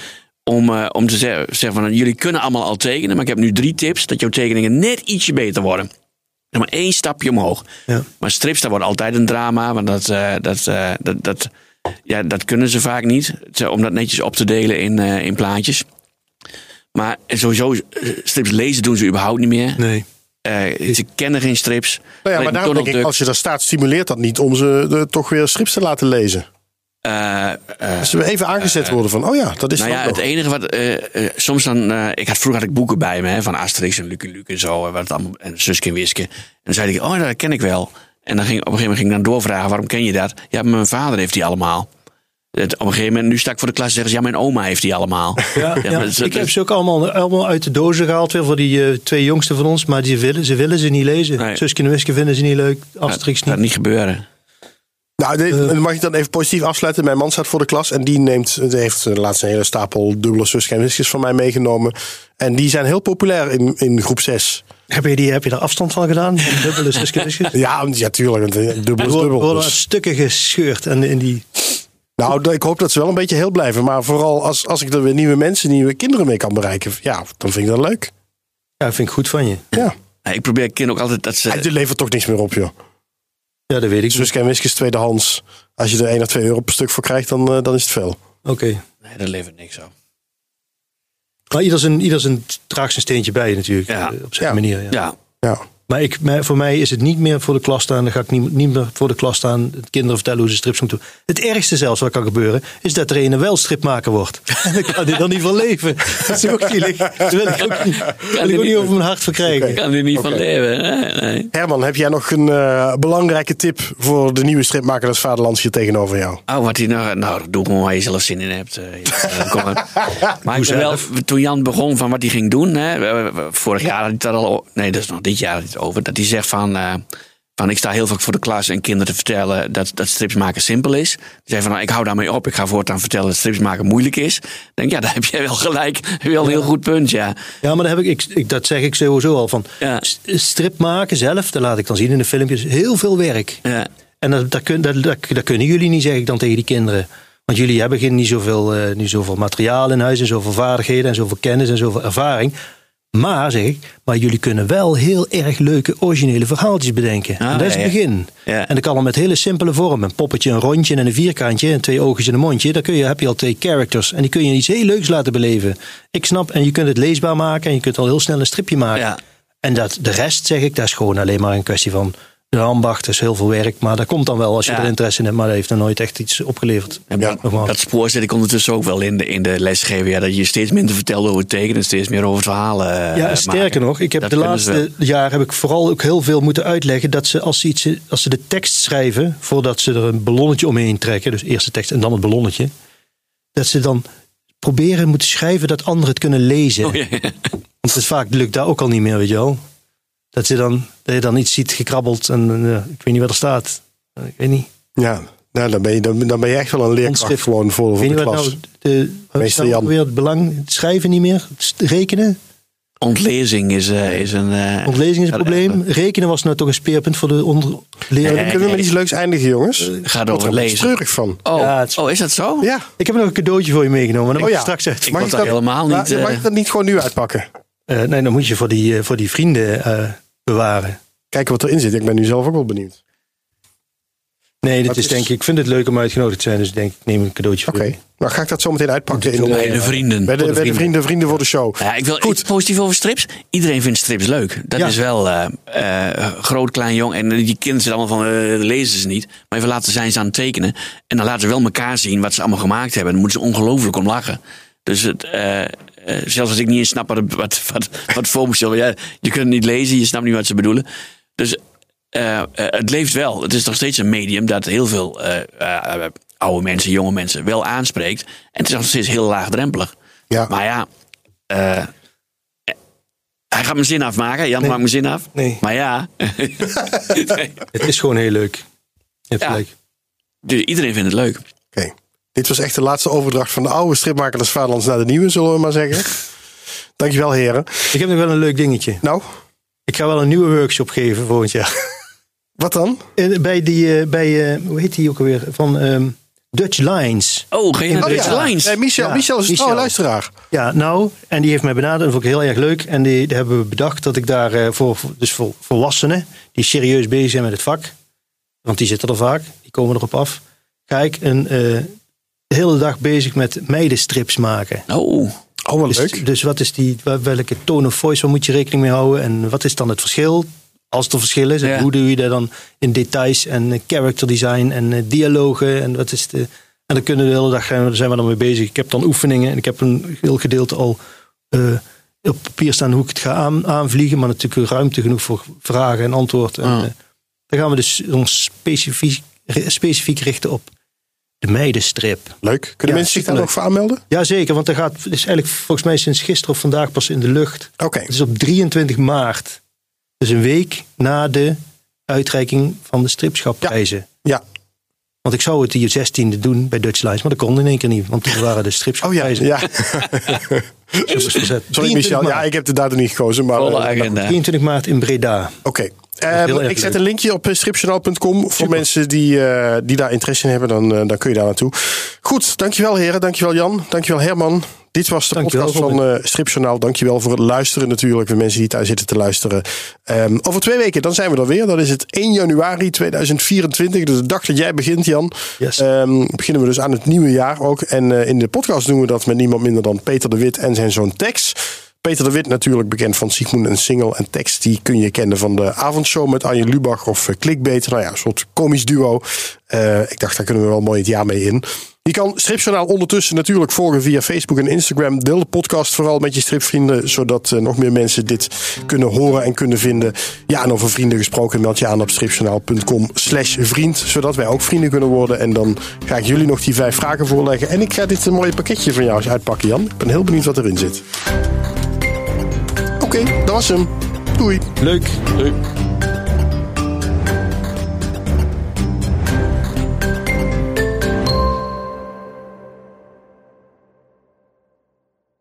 [SPEAKER 3] om, eh, om te zeggen, zeggen van jullie kunnen allemaal al tekenen, maar ik heb nu drie tips dat jouw tekeningen net ietsje beter worden. Nog maar één stapje omhoog.
[SPEAKER 1] Ja.
[SPEAKER 3] Maar strips, dat wordt altijd een drama, want dat, eh, dat, eh, dat, dat, ja, dat kunnen ze vaak niet. Om dat netjes op te delen in, in plaatjes. Maar sowieso, strips lezen doen ze überhaupt niet meer.
[SPEAKER 1] Nee.
[SPEAKER 3] Eh, ze kennen geen strips.
[SPEAKER 2] Nou ja, maar daarom denk ik,
[SPEAKER 3] Duck,
[SPEAKER 2] als je daar staat, stimuleert dat niet om ze de, toch weer strips te laten lezen.
[SPEAKER 3] eh, eh,
[SPEAKER 2] Als ze even aangezet worden van, oh ja, dat is
[SPEAKER 3] Nou
[SPEAKER 2] het
[SPEAKER 3] ja, het enige wat. soms dan. ik had, vroeger had ik boeken bij me hè, van Asterix en Lucky Luke en zo. En, wat allemaal, en Suske en Wiske. En dan zei ik, oh, dat ken ik wel. En dan ging, op een gegeven moment ging ik dan doorvragen, waarom ken je dat? Ja, mijn vader heeft die allemaal. Het, op een gegeven moment, nu sta ik voor de klas en zeggen ze, ja, mijn oma heeft die allemaal.
[SPEAKER 1] Ja, ja,
[SPEAKER 3] maar het-
[SPEAKER 1] ik heb ze ook allemaal, allemaal uit de dozen gehaald weer voor die eh, twee jongsten van ons. Maar die willen, ze willen ze niet lezen.
[SPEAKER 3] Nee.
[SPEAKER 1] Suske en Wiske vinden ze niet leuk. Asterix
[SPEAKER 3] gaat
[SPEAKER 1] niet.
[SPEAKER 3] niet gebeuren.
[SPEAKER 2] Nou, de-
[SPEAKER 1] Eh.
[SPEAKER 2] dan mag ik dan even positief afsluiten. Mijn man staat voor de klas en die neemt, die heeft eh, laatst een hele stapel dubbele Suske en Wiskes van mij meegenomen. En die zijn heel populair in, in groep 6.
[SPEAKER 1] Heb je, die, heb je daar afstand van gedaan? Dubbele Suske en Wiske?
[SPEAKER 2] Ja, ja tuurlijk. want, Dubbel is
[SPEAKER 1] Er
[SPEAKER 2] dubbel.
[SPEAKER 1] worden
[SPEAKER 2] dus.
[SPEAKER 1] stukken gescheurd. En in die,
[SPEAKER 2] Nou, ik hoop dat ze wel een beetje heel blijven. Maar vooral als, als ik er weer nieuwe mensen, nieuwe kinderen mee kan bereiken. Ja, dan vind ik dat leuk.
[SPEAKER 1] ja, vind ik goed van je.
[SPEAKER 2] Ja.
[SPEAKER 3] Ja, Ik probeer kinderen ook altijd dat ze...
[SPEAKER 2] Het levert toch niks meer op, joh.
[SPEAKER 1] Ja, dat weet ik.
[SPEAKER 2] Suske en Wiskes tweedehands. Als je er 1 of 2 euro per stuk voor krijgt, dan, eh, dan is het veel.
[SPEAKER 1] Oké.
[SPEAKER 3] Nee, dat levert niks op.
[SPEAKER 1] Maar ieder zijn, ieder zijn draagt zijn steentje bij natuurlijk.
[SPEAKER 3] Ja.
[SPEAKER 1] eh, Op zijn
[SPEAKER 2] Ja.
[SPEAKER 1] manier. Ja.
[SPEAKER 3] Ja,
[SPEAKER 2] Ja.
[SPEAKER 1] Maar ik, voor mij is het niet meer voor de klas staan. Dan ga ik niet, niet meer voor de klas staan. Het kinderen vertellen hoe ze strips moeten doen. Het ergste zelfs wat kan gebeuren. Is dat er een wel stripmaker wordt. En dan kan hij dan niet van leven. Dat is ook zielig. Daar wil ik ook niet, wil ik ook niet over mijn hart verkrijgen.
[SPEAKER 3] ik kan er niet van leven. Nee, nee.
[SPEAKER 2] Herman, heb jij nog een eh, belangrijke tip voor de nieuwe stripmaker des Vaderlands hier tegenover jou?
[SPEAKER 3] Oh, wat hij nou, nou, doe gewoon waar je zelf zin in hebt. eh, kom maar. ik wel, toen Jan begon van wat hij ging doen, hè, vorig jaar had hij er al, nee, dat is nog dit jaar hij over, dat hij zegt van, eh, van ik sta heel vaak voor de klas en kinderen te vertellen dat, dat strips maken simpel is. Hij zei van, nou, ik hou daarmee op, ik ga voortaan vertellen dat strips maken moeilijk is. Ik denk, ja, daar heb jij wel gelijk, wel een heel goed punt, ja.
[SPEAKER 1] Ja, maar daar heb ik, ik, dat zeg ik sowieso al. Van,
[SPEAKER 3] Ja.
[SPEAKER 1] Strip maken zelf, dat laat ik dan zien in de filmpjes. Heel veel werk.
[SPEAKER 3] ja.
[SPEAKER 1] En dat, dat, dat, dat kunnen jullie niet, zeg ik dan tegen die kinderen. Want jullie hebben geen, niet, zoveel, eh, niet zoveel materiaal in huis en zoveel vaardigheden en zoveel kennis en zoveel ervaring. Maar, zeg ik, maar jullie kunnen wel heel erg leuke originele verhaaltjes bedenken.
[SPEAKER 3] Ah,
[SPEAKER 1] en dat is het
[SPEAKER 3] ja.
[SPEAKER 1] begin.
[SPEAKER 3] Ja.
[SPEAKER 1] En dat kan al met hele simpele vormen. Een poppetje, een rondje en een vierkantje en twee oogjes en een mondje. Dan kun je, heb je al twee characters. En die kun je iets heel leuks laten beleven. Ik snap, en je kunt het leesbaar maken en je kunt al heel snel een stripje maken.
[SPEAKER 3] Ja.
[SPEAKER 1] En dat, de rest, zeg ik, dat is gewoon alleen maar een kwestie van de ambacht. Is heel veel werk, maar dat komt dan wel als je
[SPEAKER 3] Ja.
[SPEAKER 1] er interesse in hebt. Maar dat heeft nog nooit echt iets opgeleverd.
[SPEAKER 2] Ja,
[SPEAKER 3] dat, spoor zit ik ondertussen ook wel in de, in de lesgeven. Ja, dat je steeds minder vertelt over het tekenen en steeds meer over het verhaal eh,
[SPEAKER 1] Ja, sterker
[SPEAKER 3] maken.
[SPEAKER 1] nog, ik heb
[SPEAKER 3] Dat
[SPEAKER 1] de laatste jaar heb ik vooral ook heel veel moeten uitleggen dat ze als ze, iets, als ze de tekst schrijven, voordat ze er een ballonnetje omheen trekken, dus eerst de tekst en dan het ballonnetje, dat ze dan proberen moeten schrijven dat anderen het kunnen lezen.
[SPEAKER 3] Oh, ja.
[SPEAKER 1] Want het vaak lukt dat ook al niet meer, weet je wel. Dat, ze dan, dat je dan iets ziet gekrabbeld en eh, ik weet niet wat er staat. Eh, Ik weet niet.
[SPEAKER 2] Ja, nou, dan, ben je, dan, dan ben je echt wel een leerkracht gewoon voor,
[SPEAKER 1] Ik
[SPEAKER 2] voor
[SPEAKER 1] weet
[SPEAKER 2] de klas.
[SPEAKER 1] nou de,
[SPEAKER 2] Meester Jan.
[SPEAKER 1] weer het belang? Het schrijven niet meer, het rekenen.
[SPEAKER 3] Ontlezing is, eh, is een... eh,
[SPEAKER 1] Ontlezing is een probleem. Rekenen was nou toch een speerpunt voor de onder.
[SPEAKER 3] Nee,
[SPEAKER 2] Kunnen we met iets leuks eindigen, jongens? Ik er een beetje
[SPEAKER 3] lezen.
[SPEAKER 2] treurig van.
[SPEAKER 3] Oh,
[SPEAKER 1] Ja, is-
[SPEAKER 3] oh, is dat zo?
[SPEAKER 2] Ja.
[SPEAKER 1] Ik heb nog een cadeautje voor je meegenomen. Dan
[SPEAKER 2] Oh
[SPEAKER 1] ik
[SPEAKER 2] ja.
[SPEAKER 1] straks uit.
[SPEAKER 3] Ik
[SPEAKER 2] Mag ik
[SPEAKER 3] dat helemaal
[SPEAKER 2] Nou,
[SPEAKER 3] niet...
[SPEAKER 2] mag ik dat niet gewoon nu uitpakken?
[SPEAKER 1] Eh, nee, dan moet je voor die, eh, voor die vrienden eh, bewaren.
[SPEAKER 2] Kijken wat erin zit. Ik ben nu zelf ook wel benieuwd.
[SPEAKER 1] Nee, dit
[SPEAKER 2] Wat
[SPEAKER 1] is
[SPEAKER 2] is-
[SPEAKER 1] denk ik. Ik vind het leuk om uitgenodigd te zijn, dus ik denk ik neem een cadeautje voor
[SPEAKER 2] Oké.
[SPEAKER 1] je.
[SPEAKER 2] Nou, ga ik dat zo meteen uitpakken. In,
[SPEAKER 3] bij de vrienden.
[SPEAKER 2] bij de, bij de vrienden, vrienden voor de show.
[SPEAKER 3] Ja, ik wil
[SPEAKER 2] Goed.
[SPEAKER 3] iets positief over strips. Iedereen vindt strips leuk. Dat
[SPEAKER 1] Ja.
[SPEAKER 3] is wel eh, eh, groot, klein, jong. En die kinderen zitten allemaal van, eh lezen ze niet. Maar even laten zijn ze aan het tekenen. En dan laten ze wel elkaar zien wat ze allemaal gemaakt hebben. Dan moeten ze ongelooflijk om lachen. Dus het, eh, zelfs als ik niet eens snap wat, wat, wat, wat voor me zullen. Ja, je kunt het niet lezen, je snapt niet wat ze bedoelen. Dus eh, eh, het leeft wel. Het is nog steeds een medium dat heel veel eh, eh, eh, oude mensen, jonge mensen wel aanspreekt. En het is nog steeds heel laagdrempelig.
[SPEAKER 2] Ja.
[SPEAKER 3] Maar ja, eh, hij gaat mijn zin afmaken. Jan maakt mijn zin af.
[SPEAKER 1] Nee.
[SPEAKER 3] Maar ja, Nee.
[SPEAKER 1] Het is gewoon heel leuk. Hebt
[SPEAKER 3] Ja.
[SPEAKER 1] gelijk.
[SPEAKER 3] Dus iedereen vindt het leuk.
[SPEAKER 2] Oké. Dit was echt de laatste overdracht van de oude stripmaker des Vaderlands naar de nieuwe, zullen we maar zeggen. Dankjewel, heren.
[SPEAKER 1] Ik heb nog wel een leuk dingetje.
[SPEAKER 2] Nou,
[SPEAKER 1] Ik ga wel een nieuwe workshop geven volgend jaar.
[SPEAKER 2] wat dan?
[SPEAKER 1] Eh, bij die, eh, bij, eh, hoe heet die ook alweer? Van ehm, Dutch Lines.
[SPEAKER 3] Oh, geen
[SPEAKER 1] Oh,
[SPEAKER 3] Dutch
[SPEAKER 1] ja.
[SPEAKER 3] Lines.
[SPEAKER 2] Nee, Michel,
[SPEAKER 1] Ja,
[SPEAKER 2] Michel is een luisteraar.
[SPEAKER 1] Ja, nou, en die heeft mij benaderd. Dat vond ik heel erg leuk. En die, die hebben we bedacht dat ik daar eh, voor, dus voor volwassenen die serieus bezig zijn met het vak, want die zitten er vaak, die komen erop af. Ga ik een, eh, de hele dag bezig met meidenstrips maken.
[SPEAKER 3] Oh,
[SPEAKER 2] Oh, wat
[SPEAKER 1] Dus,
[SPEAKER 2] leuk.
[SPEAKER 1] dus wat is die, welke tone of voice, waar moet je rekening mee houden? En wat is dan het verschil? Als er verschil is, en hoe doe je dat dan in details en eh, character design en eh, dialogen? En wat is de. En dan kunnen we de hele dag zijn we, zijn we dan mee bezig. Ik heb dan oefeningen en ik heb een heel gedeelte al eh, op papier staan hoe ik het ga aan, aanvliegen. Maar natuurlijk ruimte genoeg voor vragen en antwoord. En,
[SPEAKER 3] Ah.
[SPEAKER 1] dan gaan we dus ons specifiek, specifiek richten op de meidenstrip.
[SPEAKER 2] Leuk. Kunnen
[SPEAKER 1] Ja,
[SPEAKER 2] mensen zich daar nog voor aanmelden?
[SPEAKER 1] Jazeker, want dat gaat het is eigenlijk volgens mij sinds gisteren of vandaag pas in de lucht.
[SPEAKER 2] Oké.
[SPEAKER 1] Het is op 23 maart. Dus een week na de uitreiking van de stripschapprijzen.
[SPEAKER 2] Ja.
[SPEAKER 1] Want ik zou het die 16e doen bij Dutch Lines, maar dat kon in één keer niet. Want toen waren de
[SPEAKER 2] Oh ja.
[SPEAKER 1] stripschapprijzen.
[SPEAKER 2] ja.
[SPEAKER 1] Dus verzet.
[SPEAKER 2] Sorry
[SPEAKER 1] 23
[SPEAKER 2] Michel. Ja, ik heb de datum niet gekozen. Maar
[SPEAKER 3] volle
[SPEAKER 2] eh,
[SPEAKER 3] agenda.
[SPEAKER 1] 23 maart in Breda.
[SPEAKER 2] Oké. Ehm, ik zet een linkje op eh, stripjournaal.com voor mensen die, eh, die daar interesse in hebben. Dan, eh, dan kun je daar naartoe. Goed, dankjewel heren. Dankjewel Jan. Dankjewel Herman. Dit was de
[SPEAKER 1] Dankjewel,
[SPEAKER 2] podcast van eh Stripjournaal. Dankjewel voor het luisteren natuurlijk. De mensen die daar zitten te luisteren. Ehm, over twee weken dan zijn we er weer. Dat is het 1 januari 2024. Dus de dag dat jij begint Jan.
[SPEAKER 1] Yes.
[SPEAKER 2] Ehm, beginnen we dus aan het nieuwe jaar ook. En in de podcast doen we dat met niemand minder dan Peter de Wit en zijn zoon Tex. Peter de Wit natuurlijk bekend van Sigmund en Single. En Tex die kun je kennen van de avondshow met Arjen Lubach of eh, Clickbait. Nou ja, een soort komisch duo. Eh, ik dacht, daar kunnen we wel mooi het jaar mee in. Je kan Stripjournaal ondertussen natuurlijk volgen via Facebook en Instagram. Deel de podcast vooral met je stripvrienden, zodat eh, nog meer mensen dit kunnen horen en kunnen vinden. Ja, en over vrienden gesproken, meld je aan op stripjournaal.com slash vriend, zodat wij ook vrienden kunnen worden. En dan ga ik jullie nog die vijf vragen voorleggen. En ik ga dit een mooie pakketje van jou eens uitpakken, Jan. Ik ben heel benieuwd wat erin zit. Oké, dat was hem. Doei.
[SPEAKER 1] Leuk.
[SPEAKER 3] Leuk.